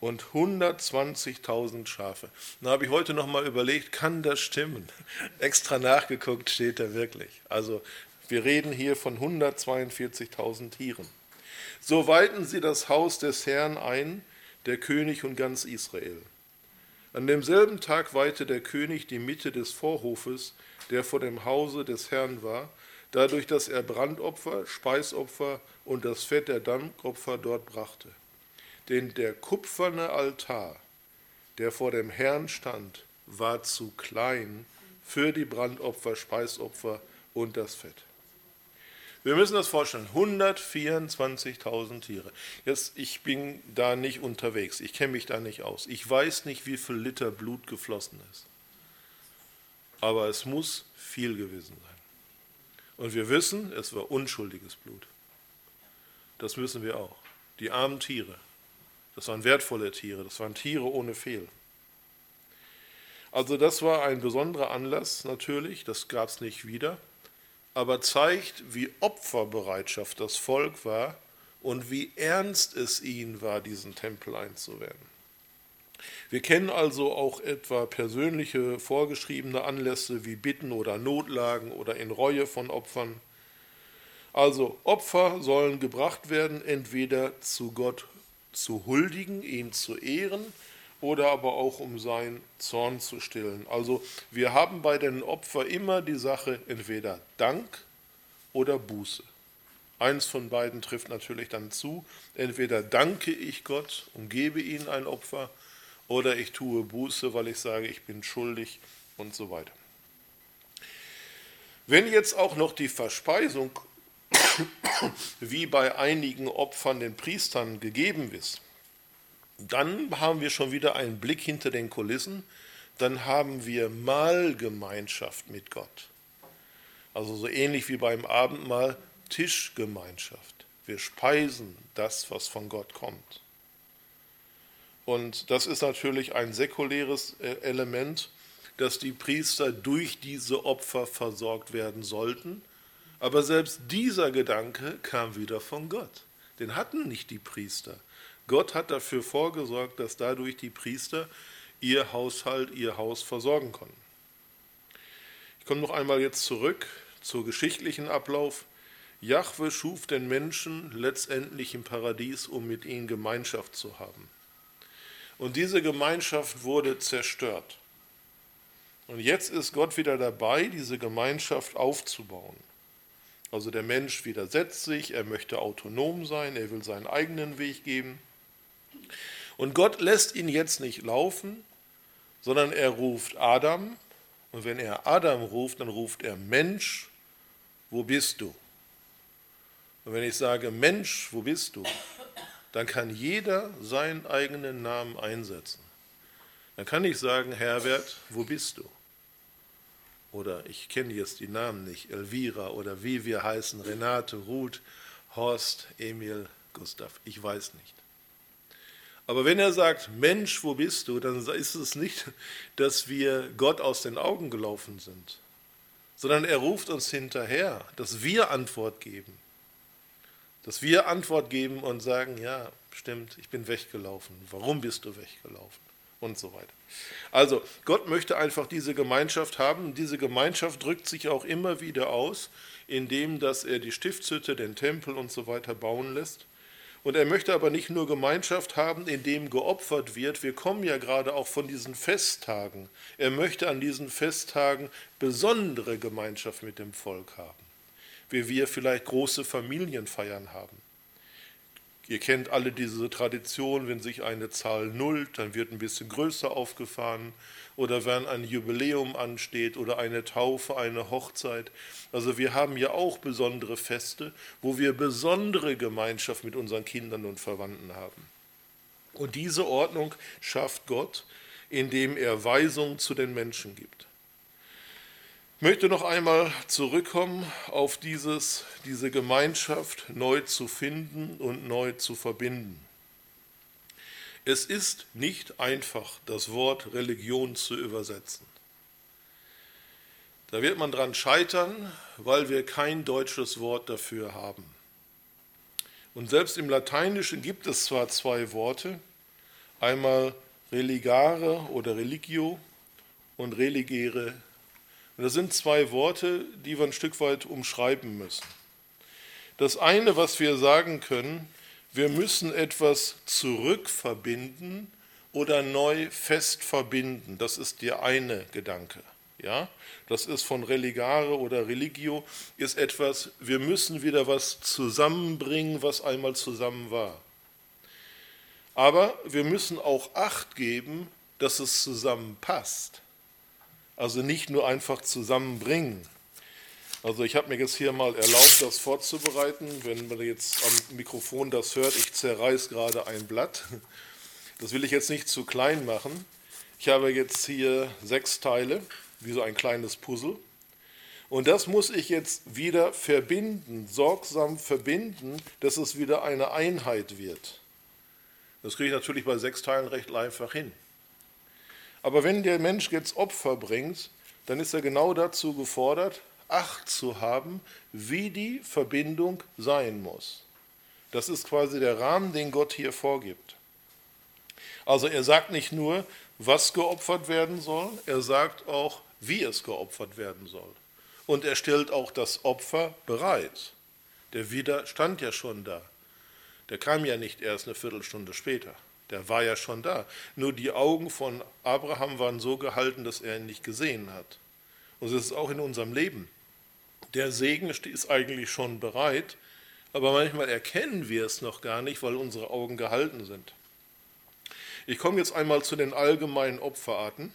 und 120.000 Schafe. Da habe ich heute noch mal überlegt, kann das stimmen? [laughs] Extra nachgeguckt steht da wirklich. Also wir reden hier von 142.000 Tieren. So weihten sie das Haus des Herrn ein, der König und ganz Israel. An demselben Tag weihte der König die Mitte des Vorhofes, der vor dem Hause des Herrn war, dadurch, dass er Brandopfer, Speisopfer und das Fett der Dankopfer dort brachte. Denn der kupferne Altar, der vor dem Herrn stand, war zu klein für die Brandopfer, Speisopfer und das Fett. Wir müssen das vorstellen, 124.000 Tiere. Jetzt, ich bin da nicht unterwegs, ich kenne mich da nicht aus. Ich weiß nicht, wie viel Liter Blut geflossen ist. Aber es muss viel gewesen sein. Und wir wissen, es war unschuldiges Blut. Das wissen wir auch. Die armen Tiere, das waren wertvolle Tiere, das waren Tiere ohne Fehl. Also das war ein besonderer Anlass natürlich, das gab es nicht wieder aber zeigt, wie Opferbereitschaft das Volk war und wie ernst es ihnen war, diesen Tempel einzuwenden. Wir kennen also auch etwa persönliche vorgeschriebene Anlässe wie Bitten oder Notlagen oder in Reue von Opfern. Also Opfer sollen gebracht werden, entweder zu Gott zu huldigen, ihn zu ehren, oder aber auch um seinen Zorn zu stillen. Also wir haben bei den Opfern immer die Sache entweder Dank oder Buße. Eins von beiden trifft natürlich dann zu. Entweder danke ich Gott und gebe ihm ein Opfer oder ich tue Buße, weil ich sage, ich bin schuldig und so weiter. Wenn jetzt auch noch die Verspeisung [coughs] wie bei einigen Opfern den Priestern gegeben ist, dann haben wir schon wieder einen Blick hinter den Kulissen, dann haben wir Mahlgemeinschaft mit Gott. Also so ähnlich wie beim Abendmahl Tischgemeinschaft. Wir speisen das, was von Gott kommt. Und das ist natürlich ein säkuläres äh, Element, dass die Priester durch diese Opfer versorgt werden sollten. Aber selbst dieser Gedanke kam wieder von Gott. Den hatten nicht die Priester. Gott hat dafür vorgesorgt, dass dadurch die Priester ihr Haushalt, ihr Haus versorgen konnten. Ich komme noch einmal jetzt zurück zur geschichtlichen Ablauf. Jahwe schuf den Menschen letztendlich im Paradies, um mit ihnen Gemeinschaft zu haben. Und diese Gemeinschaft wurde zerstört. Und jetzt ist Gott wieder dabei, diese Gemeinschaft aufzubauen. Also der Mensch widersetzt sich, er möchte autonom sein, er will seinen eigenen Weg gehen. Und Gott lässt ihn jetzt nicht laufen, sondern er ruft Adam. Und wenn er Adam ruft, dann ruft er Mensch, wo bist du? Und wenn ich sage Mensch, wo bist du? Dann kann jeder seinen eigenen Namen einsetzen. Dann kann ich sagen, Herbert, wo bist du? Oder ich kenne jetzt die Namen nicht, Elvira oder wie wir heißen, Renate, Ruth, Horst, Emil, Gustav, ich weiß nicht. Aber wenn er sagt, Mensch, wo bist du, dann ist es nicht, dass wir Gott aus den Augen gelaufen sind, sondern er ruft uns hinterher, dass wir Antwort geben. Dass wir Antwort geben und sagen, ja, stimmt, ich bin weggelaufen. Warum bist du weggelaufen? Und so weiter. Also Gott möchte einfach diese Gemeinschaft haben. Diese Gemeinschaft drückt sich auch immer wieder aus, indem dass er die Stiftshütte, den Tempel und so weiter bauen lässt. Und er möchte aber nicht nur Gemeinschaft haben, in dem geopfert wird. Wir kommen ja gerade auch von diesen Festtagen. Er möchte an diesen Festtagen besondere Gemeinschaft mit dem Volk haben, wie wir vielleicht große Familienfeiern haben. Ihr kennt alle diese Tradition, wenn sich eine Zahl nullt, dann wird ein bisschen größer aufgefahren oder wenn ein Jubiläum ansteht oder eine Taufe, eine Hochzeit. Also wir haben ja auch besondere Feste, wo wir besondere Gemeinschaft mit unseren Kindern und Verwandten haben. Und diese Ordnung schafft Gott, indem er Weisung zu den Menschen gibt. Möchte noch einmal zurückkommen auf dieses, diese Gemeinschaft neu zu finden und neu zu verbinden. Es ist nicht einfach, das Wort Religion zu übersetzen. Da wird man dran scheitern, weil wir kein deutsches Wort dafür haben. Und selbst im Lateinischen gibt es zwar zwei Worte, einmal religare oder religio und religere und das sind zwei Worte, die wir ein Stück weit umschreiben müssen. Das eine, was wir sagen können, wir müssen etwas zurückverbinden oder neu fest verbinden. Das ist der eine Gedanke. Ja, das ist von religare oder religio, ist etwas, wir müssen wieder was zusammenbringen, was einmal zusammen war. Aber wir müssen auch Acht geben, dass es zusammenpasst. Also nicht nur einfach zusammenbringen. Also ich habe mir jetzt hier mal erlaubt, das vorzubereiten. Wenn man jetzt am Mikrofon das hört, ich zerreiß gerade ein Blatt. Das will ich jetzt nicht zu klein machen. Ich habe jetzt hier sechs Teile, wie so ein kleines Puzzle. Und das muss ich jetzt wieder verbinden, sorgsam verbinden, dass es wieder eine Einheit wird. Das kriege ich natürlich bei sechs Teilen recht einfach hin. Aber wenn der Mensch jetzt Opfer bringt, dann ist er genau dazu gefordert, Acht zu haben, wie die Verbindung sein muss. Das ist quasi der Rahmen, den Gott hier vorgibt. Also er sagt nicht nur, was geopfert werden soll, er sagt auch, wie es geopfert werden soll. Und er stellt auch das Opfer bereit. Der Widerstand ja schon da. Der kam ja nicht erst eine Viertelstunde später. Der war ja schon da. Nur die Augen von Abraham waren so gehalten, dass er ihn nicht gesehen hat. Und das ist auch in unserem Leben. Der Segen ist eigentlich schon bereit, aber manchmal erkennen wir es noch gar nicht, weil unsere Augen gehalten sind. Ich komme jetzt einmal zu den allgemeinen Opferarten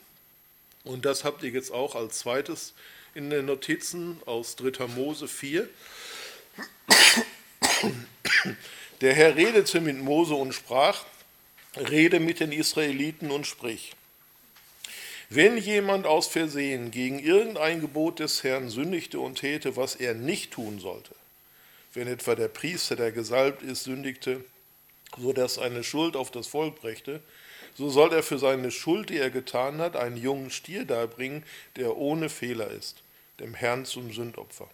und das habt ihr jetzt auch als zweites in den Notizen aus 3. Mose 4. Der Herr redete mit Mose und sprach, rede mit den Israeliten und sprich. Wenn jemand aus Versehen gegen irgendein Gebot des Herrn sündigte und täte, was er nicht tun sollte, wenn etwa der Priester, der gesalbt ist, sündigte, so dass eine Schuld auf das Volk brächte, so soll er für seine Schuld, die er getan hat, einen jungen Stier darbringen, der ohne Fehler ist, dem Herrn zum Sündopfer.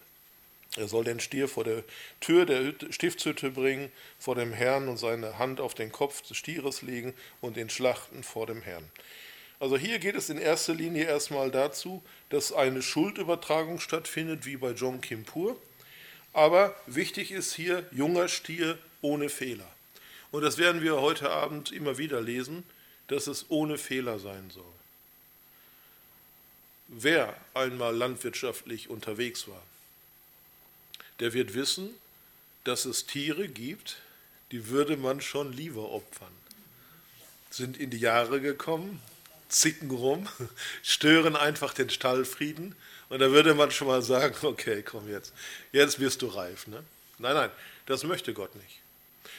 Er soll den Stier vor der Tür der Stiftshütte bringen, vor dem Herrn und seine Hand auf den Kopf des Stieres legen und ihn schlachten vor dem Herrn. Also hier geht es in erster Linie erstmal dazu, dass eine Schuldübertragung stattfindet, wie bei John Kippur. Aber wichtig ist hier junger Stier ohne Fehler. Und das werden wir heute Abend immer wieder lesen, dass es ohne Fehler sein soll. Wer einmal landwirtschaftlich unterwegs war, der wird wissen, dass es Tiere gibt, die würde man schon lieber opfern. Sind in die Jahre gekommen, zicken rum, [laughs] stören einfach den Stallfrieden. Und da würde man schon mal sagen, [laughs] okay, komm jetzt, jetzt wirst du reif. Ne? Nein, nein, das möchte Gott nicht.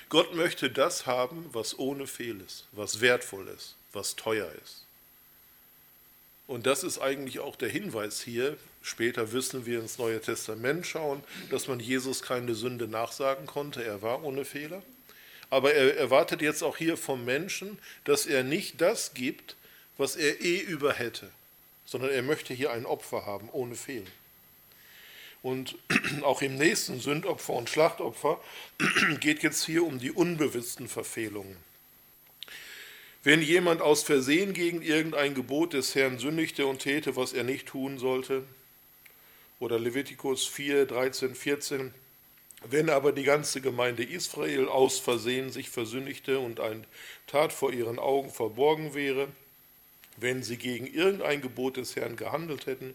Gott möchte das haben, was ohne Fehl ist, was wertvoll ist, was teuer ist. Und das ist eigentlich auch der Hinweis hier. Später wissen wir ins Neue Testament schauen, dass man Jesus keine Sünde nachsagen konnte. Er war ohne Fehler. Aber er erwartet jetzt auch hier vom Menschen, dass er nicht das gibt, was er eh über hätte, sondern er möchte hier ein Opfer haben, ohne Fehlen. Und [clears throat] auch im nächsten Sündopfer und Schlachtopfer [clears throat] geht jetzt hier um die unbewussten Verfehlungen. Wenn jemand aus Versehen gegen irgendein Gebot des Herrn sündigte und täte, was er nicht tun sollte, oder Levitikus 4, 13, 14, wenn aber die ganze Gemeinde Israel aus Versehen sich versündigte und ein Tat vor ihren Augen verborgen wäre, wenn sie gegen irgendein Gebot des Herrn gehandelt hätten,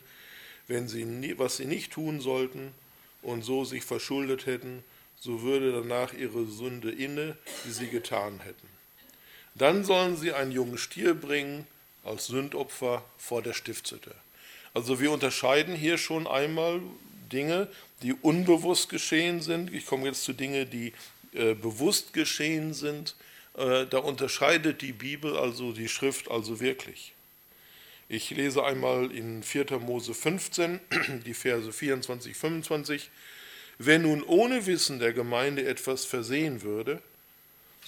wenn sie, was sie nicht tun sollten und so sich verschuldet hätten, so würde danach ihre Sünde inne, die sie getan hätten. Dann sollen sie einen jungen Stier bringen als Sündopfer vor der Stiftshütte. Also wir unterscheiden hier schon einmal Dinge, die unbewusst geschehen sind. Ich komme jetzt zu Dingen, die äh, bewusst geschehen sind. Äh, da unterscheidet die Bibel, also die Schrift, also wirklich. Ich lese einmal in 4. Mose 15, [clears throat] die Verse 24, 25. Wenn nun ohne Wissen der Gemeinde etwas versehen würde,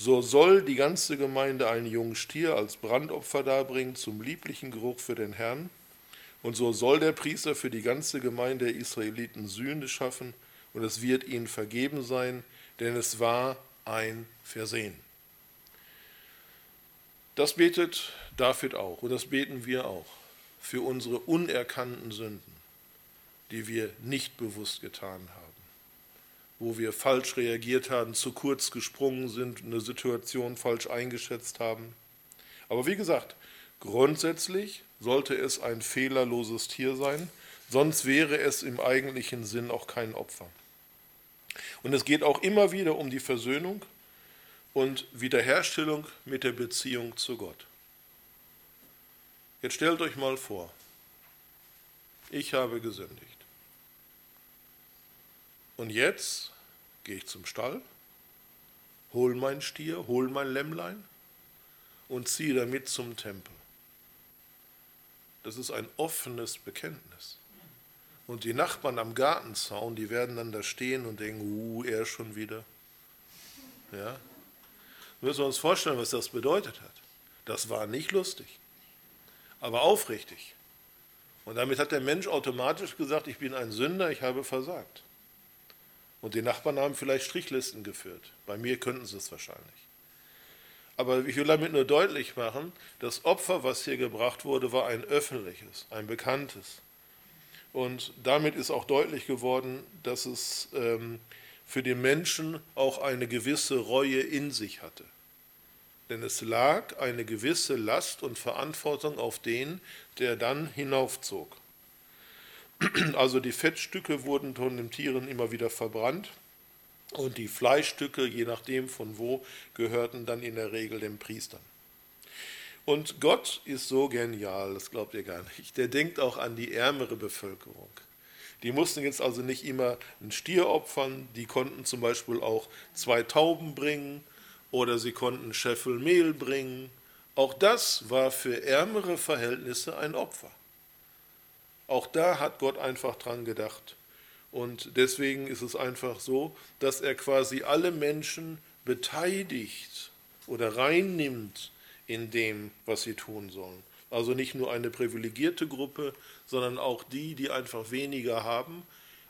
so soll die ganze Gemeinde einen jungen Stier als Brandopfer darbringen zum lieblichen Geruch für den Herrn. Und so soll der Priester für die ganze Gemeinde der Israeliten Sühne schaffen, und es wird ihnen vergeben sein, denn es war ein Versehen. Das betet David auch und das beten wir auch für unsere unerkannten Sünden, die wir nicht bewusst getan haben, wo wir falsch reagiert haben, zu kurz gesprungen sind, eine Situation falsch eingeschätzt haben. Aber wie gesagt, grundsätzlich sollte es ein fehlerloses Tier sein, sonst wäre es im eigentlichen Sinn auch kein Opfer. Und es geht auch immer wieder um die Versöhnung und Wiederherstellung mit der Beziehung zu Gott. Jetzt stellt euch mal vor, ich habe gesündigt. Und jetzt gehe ich zum Stall, hol mein Stier, hol mein Lämmlein und ziehe damit zum Tempel. Das ist ein offenes Bekenntnis. Und die Nachbarn am Gartenzaun, die werden dann da stehen und denken, uh, er schon wieder. Ja? Müssen wir uns vorstellen, was das bedeutet hat. Das war nicht lustig, aber aufrichtig. Und damit hat der Mensch automatisch gesagt, ich bin ein Sünder, ich habe versagt. Und die Nachbarn haben vielleicht Strichlisten geführt. Bei mir könnten sie es wahrscheinlich. Aber ich will damit nur deutlich machen, das Opfer, was hier gebracht wurde, war ein öffentliches, ein bekanntes. Und damit ist auch deutlich geworden, dass es ähm, für den Menschen auch eine gewisse Reue in sich hatte. Denn es lag eine gewisse Last und Verantwortung auf den, der dann hinaufzog. [clears throat] Also die Fettstücke wurden von den Tieren immer wieder verbrannt und die Fleischstücke, je nachdem von wo, gehörten dann in der Regel den Priestern. Und Gott ist so genial, das glaubt ihr gar nicht. Der denkt auch an die ärmere Bevölkerung. Die mussten jetzt also nicht immer einen Stier opfern, die konnten zum Beispiel auch zwei Tauben bringen oder sie konnten einen Scheffel Mehl bringen. Auch das war für ärmere Verhältnisse ein Opfer. Auch da hat Gott einfach dran gedacht. Und deswegen ist es einfach so, dass er quasi alle Menschen beteiligt oder reinnimmt in dem, was sie tun sollen. Also nicht nur eine privilegierte Gruppe, sondern auch die, die einfach weniger haben,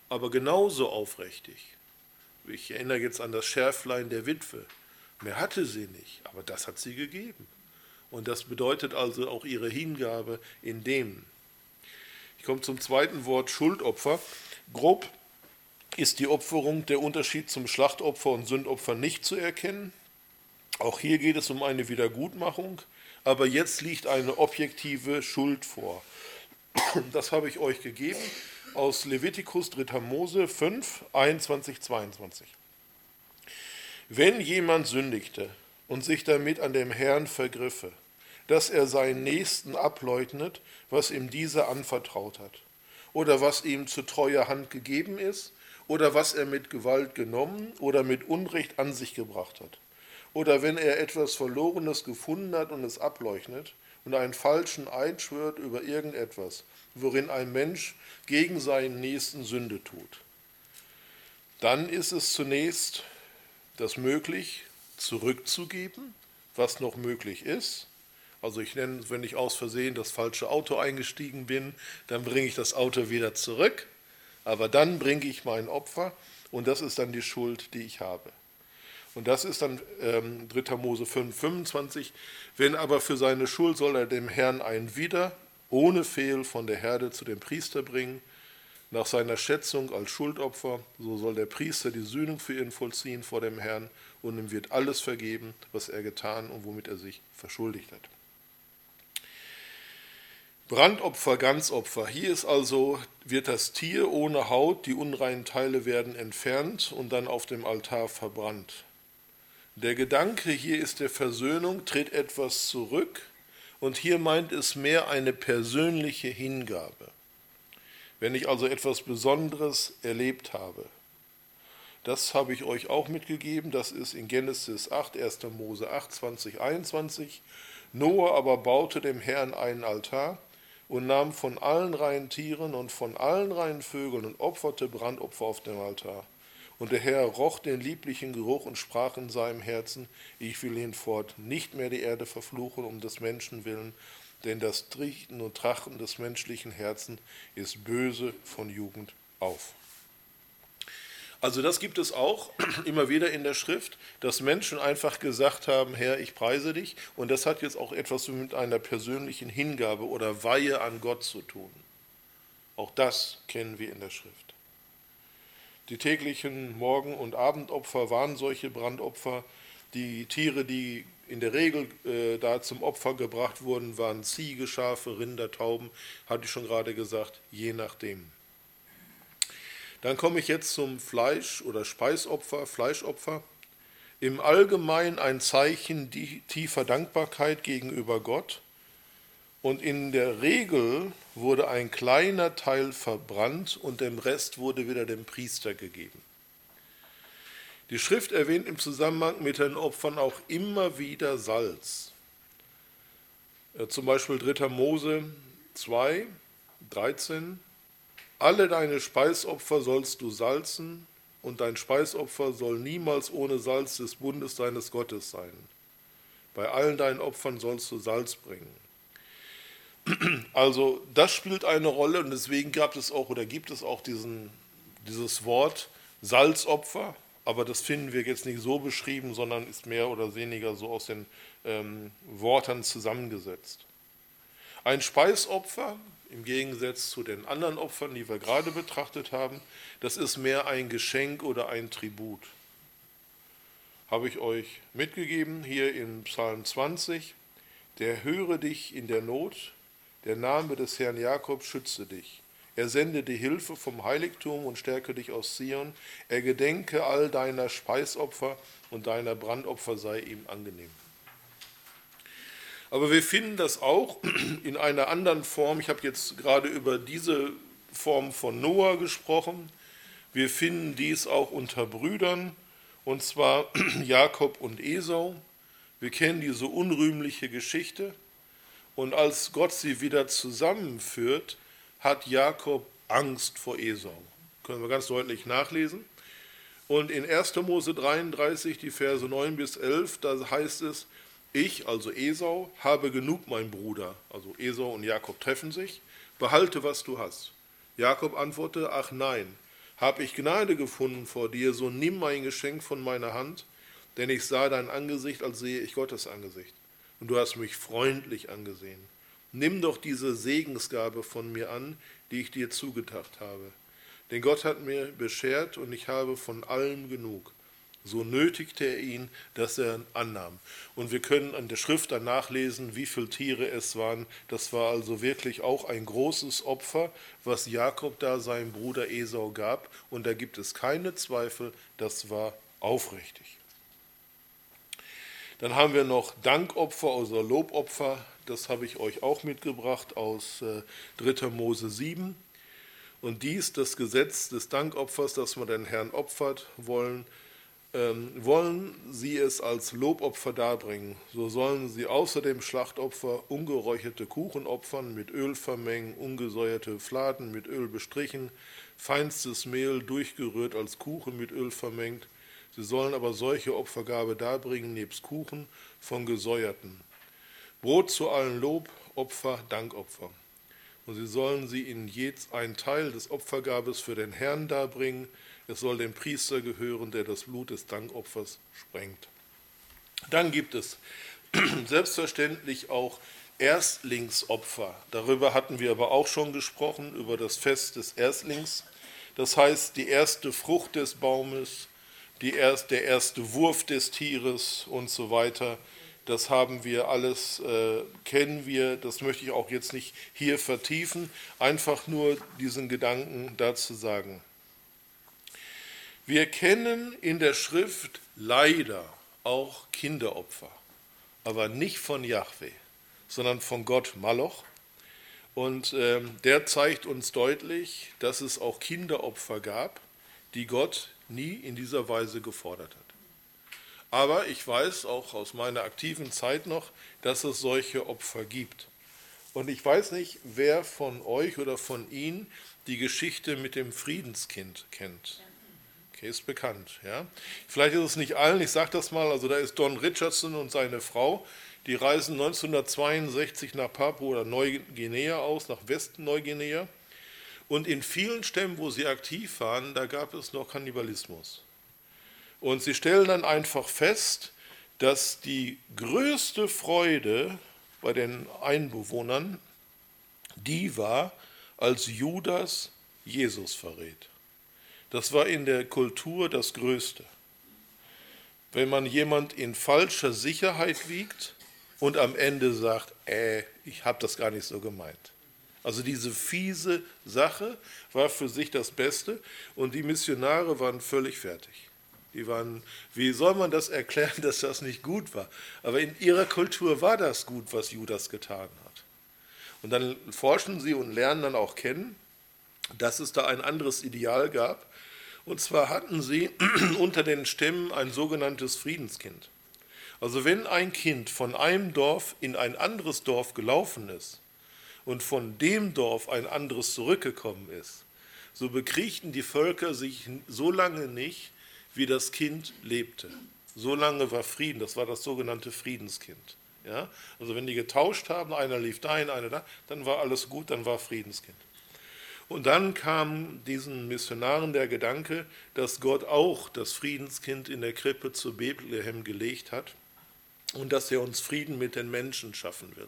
aber genauso aufrichtig. Ich erinnere jetzt an das Schärflein der Witwe. Mehr hatte sie nicht, aber das hat sie gegeben. Und das bedeutet also auch ihre Hingabe in dem. Ich komme zum zweiten Wort Schuldopfer. Grob ist die Opferung der Unterschied zum Schlachtopfer und Sündopfer nicht zu erkennen. Auch hier geht es um eine Wiedergutmachung, aber jetzt liegt eine objektive Schuld vor. Das habe ich euch gegeben aus Levitikus 3. Mose 5, 21, 22. Wenn jemand sündigte und sich damit an dem Herrn vergriffe, dass er seinen Nächsten ableugnet, was ihm dieser anvertraut hat, oder was ihm zu treuer Hand gegeben ist, oder was er mit Gewalt genommen oder mit Unrecht an sich gebracht hat, oder wenn er etwas Verlorenes gefunden hat und es ableugnet und einen falschen Eid schwört über irgendetwas, worin ein Mensch gegen seinen Nächsten Sünde tut. Dann ist es zunächst das möglich, zurückzugeben, was noch möglich ist. Also ich nenne, wenn ich aus Versehen das falsche Auto eingestiegen bin, dann bringe ich das Auto wieder zurück, aber dann bringe ich mein Opfer und das ist dann die Schuld, die ich habe. Und das ist dann ähm, 3. Mose 5, 25. Wenn aber für seine Schuld soll er dem Herrn ein Wider ohne Fehl von der Herde zu dem Priester bringen, nach seiner Schätzung als Schuldopfer, so soll der Priester die Sühnung für ihn vollziehen vor dem Herrn und ihm wird alles vergeben, was er getan und womit er sich verschuldigt hat. Brandopfer, Ganzopfer. Hier ist also, wird das Tier ohne Haut, die unreinen Teile werden entfernt und dann auf dem Altar verbrannt. Der Gedanke hier ist der Versöhnung, tritt etwas zurück und hier meint es mehr eine persönliche Hingabe. Wenn ich also etwas Besonderes erlebt habe, das habe ich euch auch mitgegeben, das ist in Genesis 8, 1. Mose 8, 20, 21. Noah aber baute dem Herrn einen Altar und nahm von allen reinen Tieren und von allen reinen Vögeln und opferte Brandopfer auf dem Altar. Und der Herr roch den lieblichen Geruch und sprach in seinem Herzen, ich will hinfort nicht mehr die Erde verfluchen um des Menschen willen, denn das Trichten und Trachten des menschlichen Herzens ist böse von Jugend auf. Also das gibt es auch [clears throat] immer wieder in der Schrift, dass Menschen einfach gesagt haben, Herr, ich preise dich. Und das hat jetzt auch etwas mit einer persönlichen Hingabe oder Weihe an Gott zu tun. Auch das kennen wir in der Schrift. Die täglichen Morgen- und Abendopfer waren solche Brandopfer. Die Tiere, die in der Regel äh, da zum Opfer gebracht wurden, waren Ziege, Schafe, Rinder, Tauben, hatte ich schon gerade gesagt, je nachdem. Dann komme ich jetzt zum Fleisch- oder Speisopfer, Fleischopfer. Im Allgemeinen ein Zeichen tiefer Dankbarkeit gegenüber Gott. Und in der Regel wurde ein kleiner Teil verbrannt und dem Rest wurde wieder dem Priester gegeben. Die Schrift erwähnt im Zusammenhang mit den Opfern auch immer wieder Salz. Äh, zum Beispiel 3. Mose 2, 13. Alle deine Speisopfer sollst du salzen, und dein Speisopfer soll niemals ohne Salz des Bundes deines Gottes sein. Bei allen deinen Opfern sollst du Salz bringen. Also das spielt eine Rolle und deswegen gab es auch oder gibt es auch diesen, dieses Wort Salzopfer, aber das finden wir jetzt nicht so beschrieben, sondern ist mehr oder weniger so aus den ähm, Worten zusammengesetzt. Ein Speisopfer, im Gegensatz zu den anderen Opfern, die wir gerade betrachtet haben, das ist mehr ein Geschenk oder ein Tribut. Habe ich euch mitgegeben hier in Psalm 20. Der höre dich in der Not, der Name des Herrn Jakob schütze dich. Er sende die Hilfe vom Heiligtum und stärke dich aus Zion. Er gedenke all deiner Speisopfer und deiner Brandopfer sei ihm angenehm. Aber wir finden das auch in einer anderen Form. Ich habe jetzt gerade über diese Form von Noah gesprochen. Wir finden dies auch unter Brüdern, und zwar [clears throat] Jakob und Esau. Wir kennen diese unrühmliche Geschichte. Und als Gott sie wieder zusammenführt, hat Jakob Angst vor Esau. Können wir ganz deutlich nachlesen. Und in 1. Mose 33, die Verse 9 bis 11, da heißt es, ich, also Esau, habe genug, mein Bruder. Also Esau und Jakob treffen sich. Behalte, was du hast. Jakob antwortete, ach nein, habe ich Gnade gefunden vor dir, so nimm mein Geschenk von meiner Hand, denn ich sah dein Angesicht, als sehe ich Gottes Angesicht. Und du hast mich freundlich angesehen. Nimm doch diese Segensgabe von mir an, die ich dir zugedacht habe. Denn Gott hat mir beschert und ich habe von allem genug. So nötigte er ihn, dass er annahm. Und wir können an der Schrift dann nachlesen, wie viele Tiere es waren. Das war also wirklich auch ein großes Opfer, was Jakob da seinem Bruder Esau gab. Und da gibt es keine Zweifel, das war aufrichtig. Dann haben wir noch Dankopfer, also Lobopfer das habe ich euch auch mitgebracht aus 3. Äh, Mose 7. Und dies, das Gesetz des Dankopfers, das wir den Herrn opfert wollen, ähm, wollen sie es als Lobopfer darbringen. So sollen sie außer dem Schlachtopfer ungeräucherte Kuchen opfern, mit Öl vermengen, ungesäuerte Fladen mit Öl bestrichen, feinstes Mehl durchgerührt als Kuchen mit Öl vermengt. Sie sollen aber solche Opfergabe darbringen, nebst Kuchen von gesäuerten. Brot zu allen Lob, Opfer, Dankopfer. Und sie sollen sie in jetzt einen Teil des Opfergabes für den Herrn darbringen. Es soll dem Priester gehören, der das Blut des Dankopfers sprengt. Dann gibt es [clears throat] selbstverständlich auch Erstlingsopfer. Darüber hatten wir aber auch schon gesprochen, über das Fest des Erstlings. Das heißt, die erste Frucht des Baumes, erst, der erste Wurf des Tieres und so weiter das haben wir alles, äh, kennen wir, das möchte ich auch jetzt nicht hier vertiefen, einfach nur diesen Gedanken dazu sagen. Wir kennen in der Schrift leider auch Kinderopfer, aber nicht von Yahweh, sondern von Gott Maloch. Und äh, der zeigt uns deutlich, dass es auch Kinderopfer gab, die Gott nie in dieser Weise gefordert hat. Aber ich weiß auch aus meiner aktiven Zeit noch, dass es solche Opfer gibt. Und ich weiß nicht, wer von euch oder von Ihnen die Geschichte mit dem Friedenskind kennt. Okay, ist bekannt. Ja? Vielleicht ist es nicht allen, ich sage das mal, also da ist Don Richardson und seine Frau, die reisen 1962 nach Papua oder Neuguinea aus, nach Westen Neuguinea. Und in vielen Stämmen, wo sie aktiv waren, da gab es noch Kannibalismus. Und sie stellen dann einfach fest, dass die größte Freude bei den Einbewohnern die war, als Judas Jesus verrät. Das war in der Kultur das Größte. Wenn man jemand in falscher Sicherheit wiegt und am Ende sagt, äh, ich habe das gar nicht so gemeint. Also diese fiese Sache war für sich das Beste und die Missionare waren völlig fertig. Die waren, wie soll man das erklären, [laughs] dass das nicht gut war? Aber in ihrer Kultur war das gut, was Judas getan hat. Und dann forschen sie und lernen dann auch kennen, dass es da ein anderes Ideal gab. Und zwar hatten sie [clears throat] unter den Stämmen ein sogenanntes Friedenskind. Also wenn ein Kind von einem Dorf in ein anderes Dorf gelaufen ist und von dem Dorf ein anderes zurückgekommen ist, so bekriegten die Völker sich so lange nicht, wie das Kind lebte. So lange war Frieden, das war das sogenannte Friedenskind. Ja? Also wenn die getauscht haben, einer lief dahin, einer da, dann war alles gut, dann war Friedenskind. Und dann kam diesen Missionaren der Gedanke, dass Gott auch das Friedenskind in der Krippe zu Bethlehem gelegt hat und dass er uns Frieden mit den Menschen schaffen will.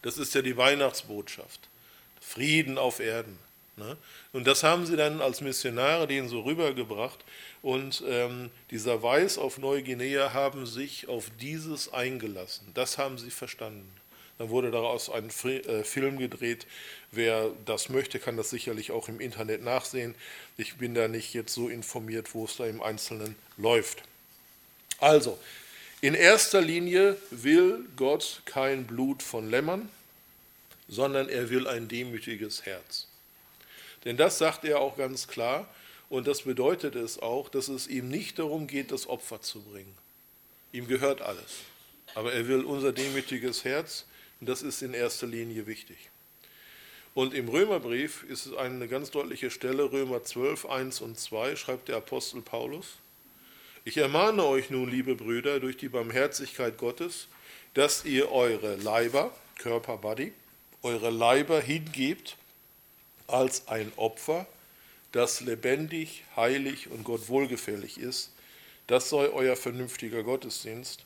Das ist ja die Weihnachtsbotschaft. Frieden auf Erden. Ne? Und das haben sie dann als Missionare denen so rübergebracht. Und ähm, dieser Weiß auf Neuguinea haben sich auf dieses eingelassen. Das haben sie verstanden. Dann wurde daraus ein äh, Film gedreht. Wer das möchte, kann das sicherlich auch im Internet nachsehen. Ich bin da nicht jetzt so informiert, wo es da im Einzelnen läuft. Also, in erster Linie will Gott kein Blut von Lämmern, sondern er will ein demütiges Herz. Denn das sagt er auch ganz klar und das bedeutet es auch, dass es ihm nicht darum geht, das Opfer zu bringen. Ihm gehört alles. Aber er will unser demütiges Herz und das ist in erster Linie wichtig. Und im Römerbrief ist es eine ganz deutliche Stelle, Römer 12, 1 und 2, schreibt der Apostel Paulus. Ich ermahne euch nun, liebe Brüder, durch die Barmherzigkeit Gottes, dass ihr eure Leiber, Körper, Body, eure Leiber hingebt als ein Opfer, das lebendig, heilig und Gott wohlgefällig ist. Das sei euer vernünftiger Gottesdienst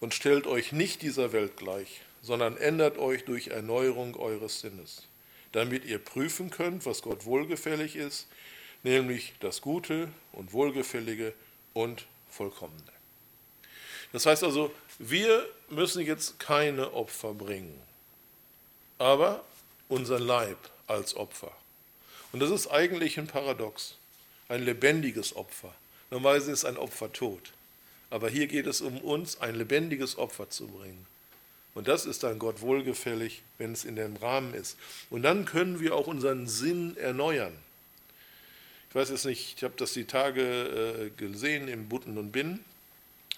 und stellt euch nicht dieser Welt gleich, sondern ändert euch durch Erneuerung eures Sinnes, damit ihr prüfen könnt, was Gott wohlgefällig ist, nämlich das Gute und Wohlgefällige und Vollkommene. Das heißt also, wir müssen jetzt keine Opfer bringen, aber unseren Leib als Opfer. Und das ist eigentlich ein Paradox, ein lebendiges Opfer. Normalerweise ist ein Opfer tot, aber hier geht es um uns, ein lebendiges Opfer zu bringen. Und das ist dann Gott wohlgefällig, wenn es in dem Rahmen ist. Und dann können wir auch unseren Sinn erneuern. Ich weiß jetzt nicht, ich habe das die Tage äh, gesehen im Butten und Binnen.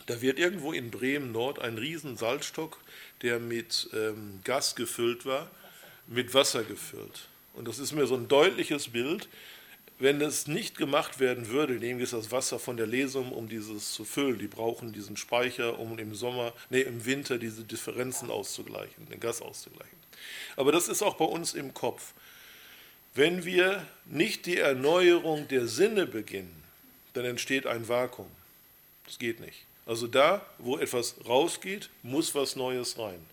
Da wird irgendwo in Bremen Nord ein riesen Salzstock, der mit ähm, Gas gefüllt war, mit Wasser gefüllt. Und das ist mir so ein deutliches Bild, wenn es nicht gemacht werden würde, nehmen wir das Wasser von der Lesung, um dieses zu füllen. Die brauchen diesen Speicher, um im Sommer, nee, im Winter diese Differenzen auszugleichen, den Gas auszugleichen. Aber das ist auch bei uns im Kopf. Wenn wir nicht die Erneuerung der Sinne beginnen, dann entsteht ein Vakuum. Das geht nicht. Also da, wo etwas rausgeht, muss was Neues rein.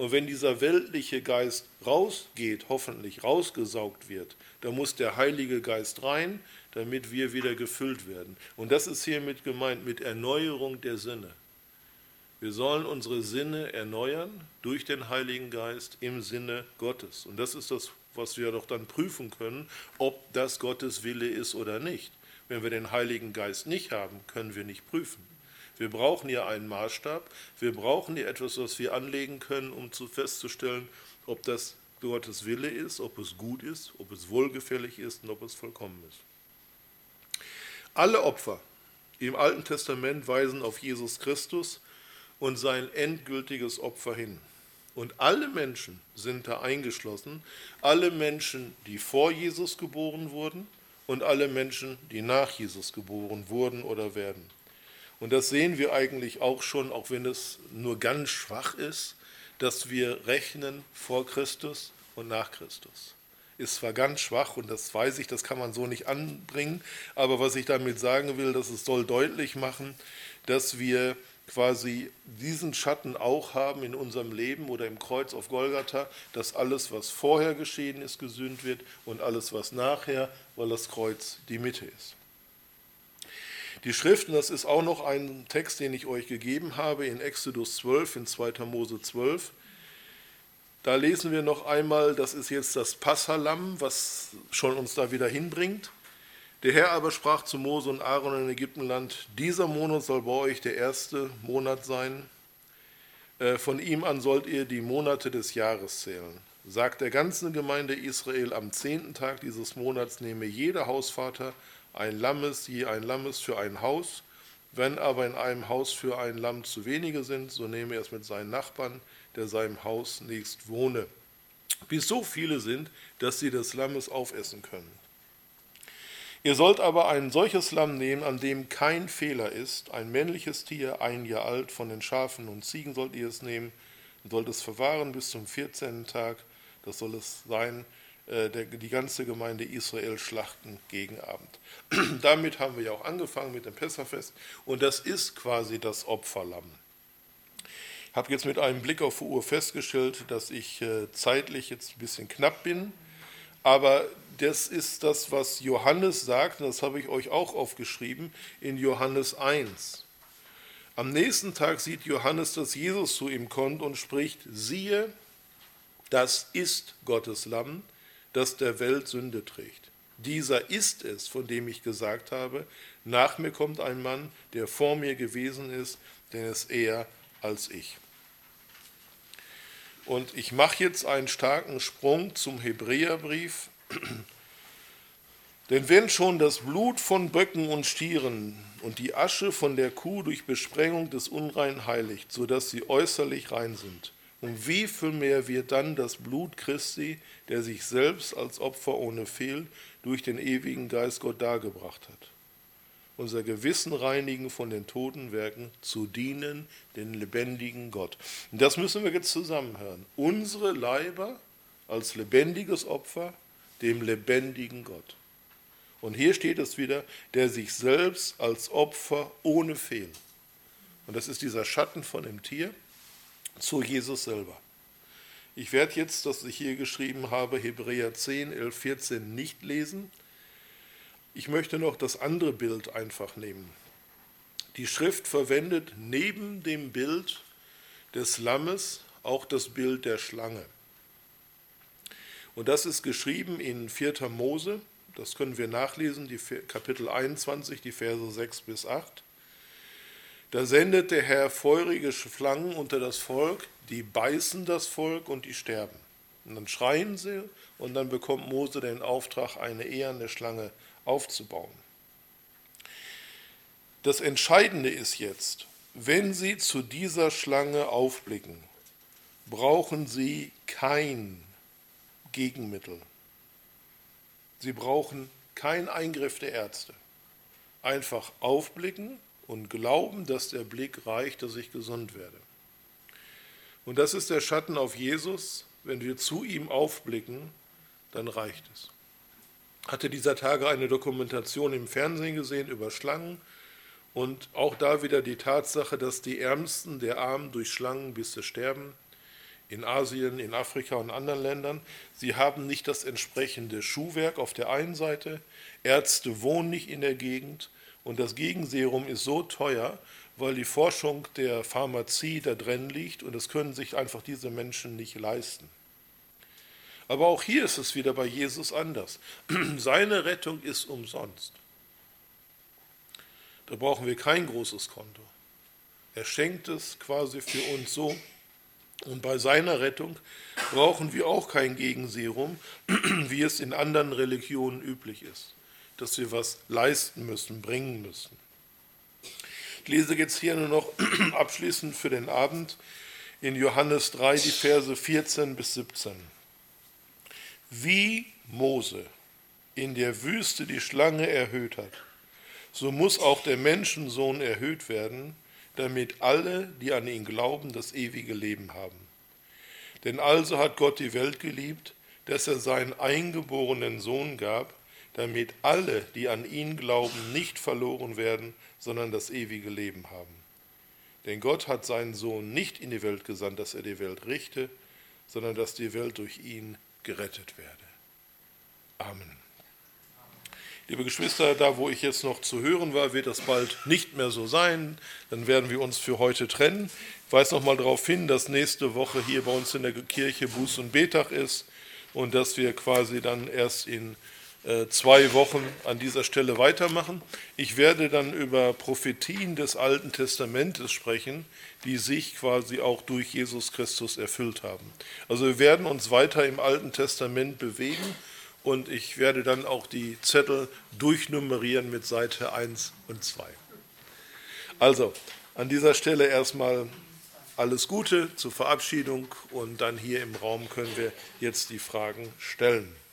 Und wenn dieser weltliche Geist rausgeht, hoffentlich rausgesaugt wird, dann muss der Heilige Geist rein, damit wir wieder gefüllt werden. Und das ist hiermit gemeint, mit Erneuerung der Sinne. Wir sollen unsere Sinne erneuern durch den Heiligen Geist im Sinne Gottes. Und das ist das, was wir doch dann prüfen können, ob das Gottes Wille ist oder nicht. Wenn wir den Heiligen Geist nicht haben, können wir nicht prüfen. Wir brauchen hier einen Maßstab, wir brauchen hier etwas, was wir anlegen können, um zu festzustellen, ob das Gottes Wille ist, ob es gut ist, ob es wohlgefällig ist und ob es vollkommen ist. Alle Opfer im Alten Testament weisen auf Jesus Christus und sein endgültiges Opfer hin. Und alle Menschen sind da eingeschlossen, alle Menschen, die vor Jesus geboren wurden und alle Menschen, die nach Jesus geboren wurden oder werden. Und das sehen wir eigentlich auch schon, auch wenn es nur ganz schwach ist, dass wir rechnen vor Christus und nach Christus. Ist zwar ganz schwach und das weiß ich, das kann man so nicht anbringen, aber was ich damit sagen will, dass es soll deutlich machen, dass wir quasi diesen Schatten auch haben in unserem Leben oder im Kreuz auf Golgatha, dass alles, was vorher geschehen ist, gesühnt wird und alles, was nachher, weil das Kreuz die Mitte ist. Die Schriften, das ist auch noch ein Text, den ich euch gegeben habe in Exodus 12, in 2. Mose 12. Da lesen wir noch einmal, das ist jetzt das Passalam, was schon uns da wieder hinbringt. Der Herr aber sprach zu Mose und Aaron in Ägyptenland, dieser Monat soll bei euch der erste Monat sein. Äh, von ihm an sollt ihr die Monate des Jahres zählen. Sagt der ganzen Gemeinde Israel, am zehnten Tag dieses Monats nehme jeder Hausvater ein Lammes, je ein Lammes für ein Haus. Wenn aber in einem Haus für ein Lamm zu wenige sind, so nehme er es mit seinen Nachbarn, der seinem Haus nächst wohne. Bis so viele sind, dass sie des Lammes aufessen können. Ihr sollt aber ein solches Lamm nehmen, an dem kein Fehler ist, ein männliches Tier, ein Jahr alt, von den Schafen und Ziegen sollt ihr es nehmen, und sollt es verwahren bis zum 14. Tag, das soll es sein, die ganze Gemeinde Israel schlachten gegen Abend. [clears throat] Damit haben wir ja auch angefangen mit dem Pessachfest und das ist quasi das Opferlamm. Ich habe jetzt mit einem Blick auf die Uhr festgestellt, dass ich äh, zeitlich jetzt ein bisschen knapp bin, aber das ist das, was Johannes sagt, und das habe ich euch auch aufgeschrieben in Johannes 1. Am nächsten Tag sieht Johannes, dass Jesus zu ihm kommt und spricht, siehe, das ist Gottes Lamm, das der Welt Sünde trägt. Dieser ist es, von dem ich gesagt habe, nach mir kommt ein Mann, der vor mir gewesen ist, denn es ist er als ich. Und ich mache jetzt einen starken Sprung zum Hebräerbrief. [clears throat] Denn wenn schon das Blut von Böcken und Stieren und die Asche von der Kuh durch Besprengung des Unrein heiligt, so dass sie äußerlich rein sind, um wie viel mehr wird dann das Blut Christi, der sich selbst als Opfer ohne Fehl durch den ewigen Geist Gott dargebracht hat, unser Gewissen reinigen von den toten Werken, zu dienen den lebendigen Gott. Und das müssen wir jetzt zusammenhören. Unsere Leiber als lebendiges Opfer dem lebendigen Gott. Und hier steht es wieder, der sich selbst als Opfer ohne Fehl. Und das ist dieser Schatten von dem Tier zu Jesus selber. Ich werde jetzt, das ich hier geschrieben habe, Hebräer 10, 11, 14 nicht lesen. Ich möchte noch das andere Bild einfach nehmen. Die Schrift verwendet neben dem Bild des Lammes auch das Bild der Schlange. Und das ist geschrieben in 4. Mose, das können wir nachlesen, die Kapitel 21, die Verse 6 bis 8. Da sendet der Herr feurige Schlangen unter das Volk, die beißen das Volk und die sterben. Und dann schreien sie und dann bekommt Mose den Auftrag, eine eherne Schlange aufzubauen. Das Entscheidende ist jetzt, wenn Sie zu dieser Schlange aufblicken, brauchen Sie kein Gegenmittel. Sie brauchen keinen Eingriff der Ärzte. Einfach aufblicken und glauben, dass der Blick reicht, dass ich gesund werde. Und das ist der Schatten auf Jesus. Wenn wir zu ihm aufblicken, dann reicht es. Hatte dieser Tage eine Dokumentation im Fernsehen gesehen über Schlangen und auch da wieder die Tatsache, dass die Ärmsten der Armen durch Schlangen bis sie sterben in Asien, in Afrika und anderen Ländern. Sie haben nicht das entsprechende Schuhwerk auf der einen Seite, Ärzte wohnen nicht in der Gegend und das Gegenserum ist so teuer, weil die Forschung der Pharmazie da drin liegt und das können sich einfach diese Menschen nicht leisten. Aber auch hier ist es wieder bei Jesus anders. [clears throat] Seine Rettung ist umsonst. Da brauchen wir kein großes Konto. Er schenkt es quasi für uns so, und bei seiner Rettung brauchen wir auch kein Gegenserum, [clears throat] wie es in anderen Religionen üblich ist, dass wir was leisten müssen, bringen müssen. Ich lese jetzt hier nur noch [clears throat] abschließend für den Abend in Johannes 3 die Verse 14 bis 17. Wie Mose in der Wüste die Schlange erhöht hat, so muss auch der Menschensohn erhöht werden, damit alle, die an ihn glauben, das ewige Leben haben. Denn also hat Gott die Welt geliebt, dass er seinen eingeborenen Sohn gab, damit alle, die an ihn glauben, nicht verloren werden, sondern das ewige Leben haben. Denn Gott hat seinen Sohn nicht in die Welt gesandt, dass er die Welt richte, sondern dass die Welt durch ihn gerettet werde. Amen. Liebe Geschwister, da wo ich jetzt noch zu hören war, wird das bald nicht mehr so sein. Dann werden wir uns für heute trennen. Ich weise noch mal darauf hin, dass nächste Woche hier bei uns in der Kirche Buß- und Betag ist und dass wir quasi dann erst in zwei Wochen an dieser Stelle weitermachen. Ich werde dann über Prophetien des Alten Testamentes sprechen, die sich quasi auch durch Jesus Christus erfüllt haben. Also wir werden uns weiter im Alten Testament bewegen und ich werde dann auch die Zettel durchnummerieren mit Seite 1 und 2. Also, an dieser Stelle erstmal alles Gute zur Verabschiedung und dann hier im Raum können wir jetzt die Fragen stellen.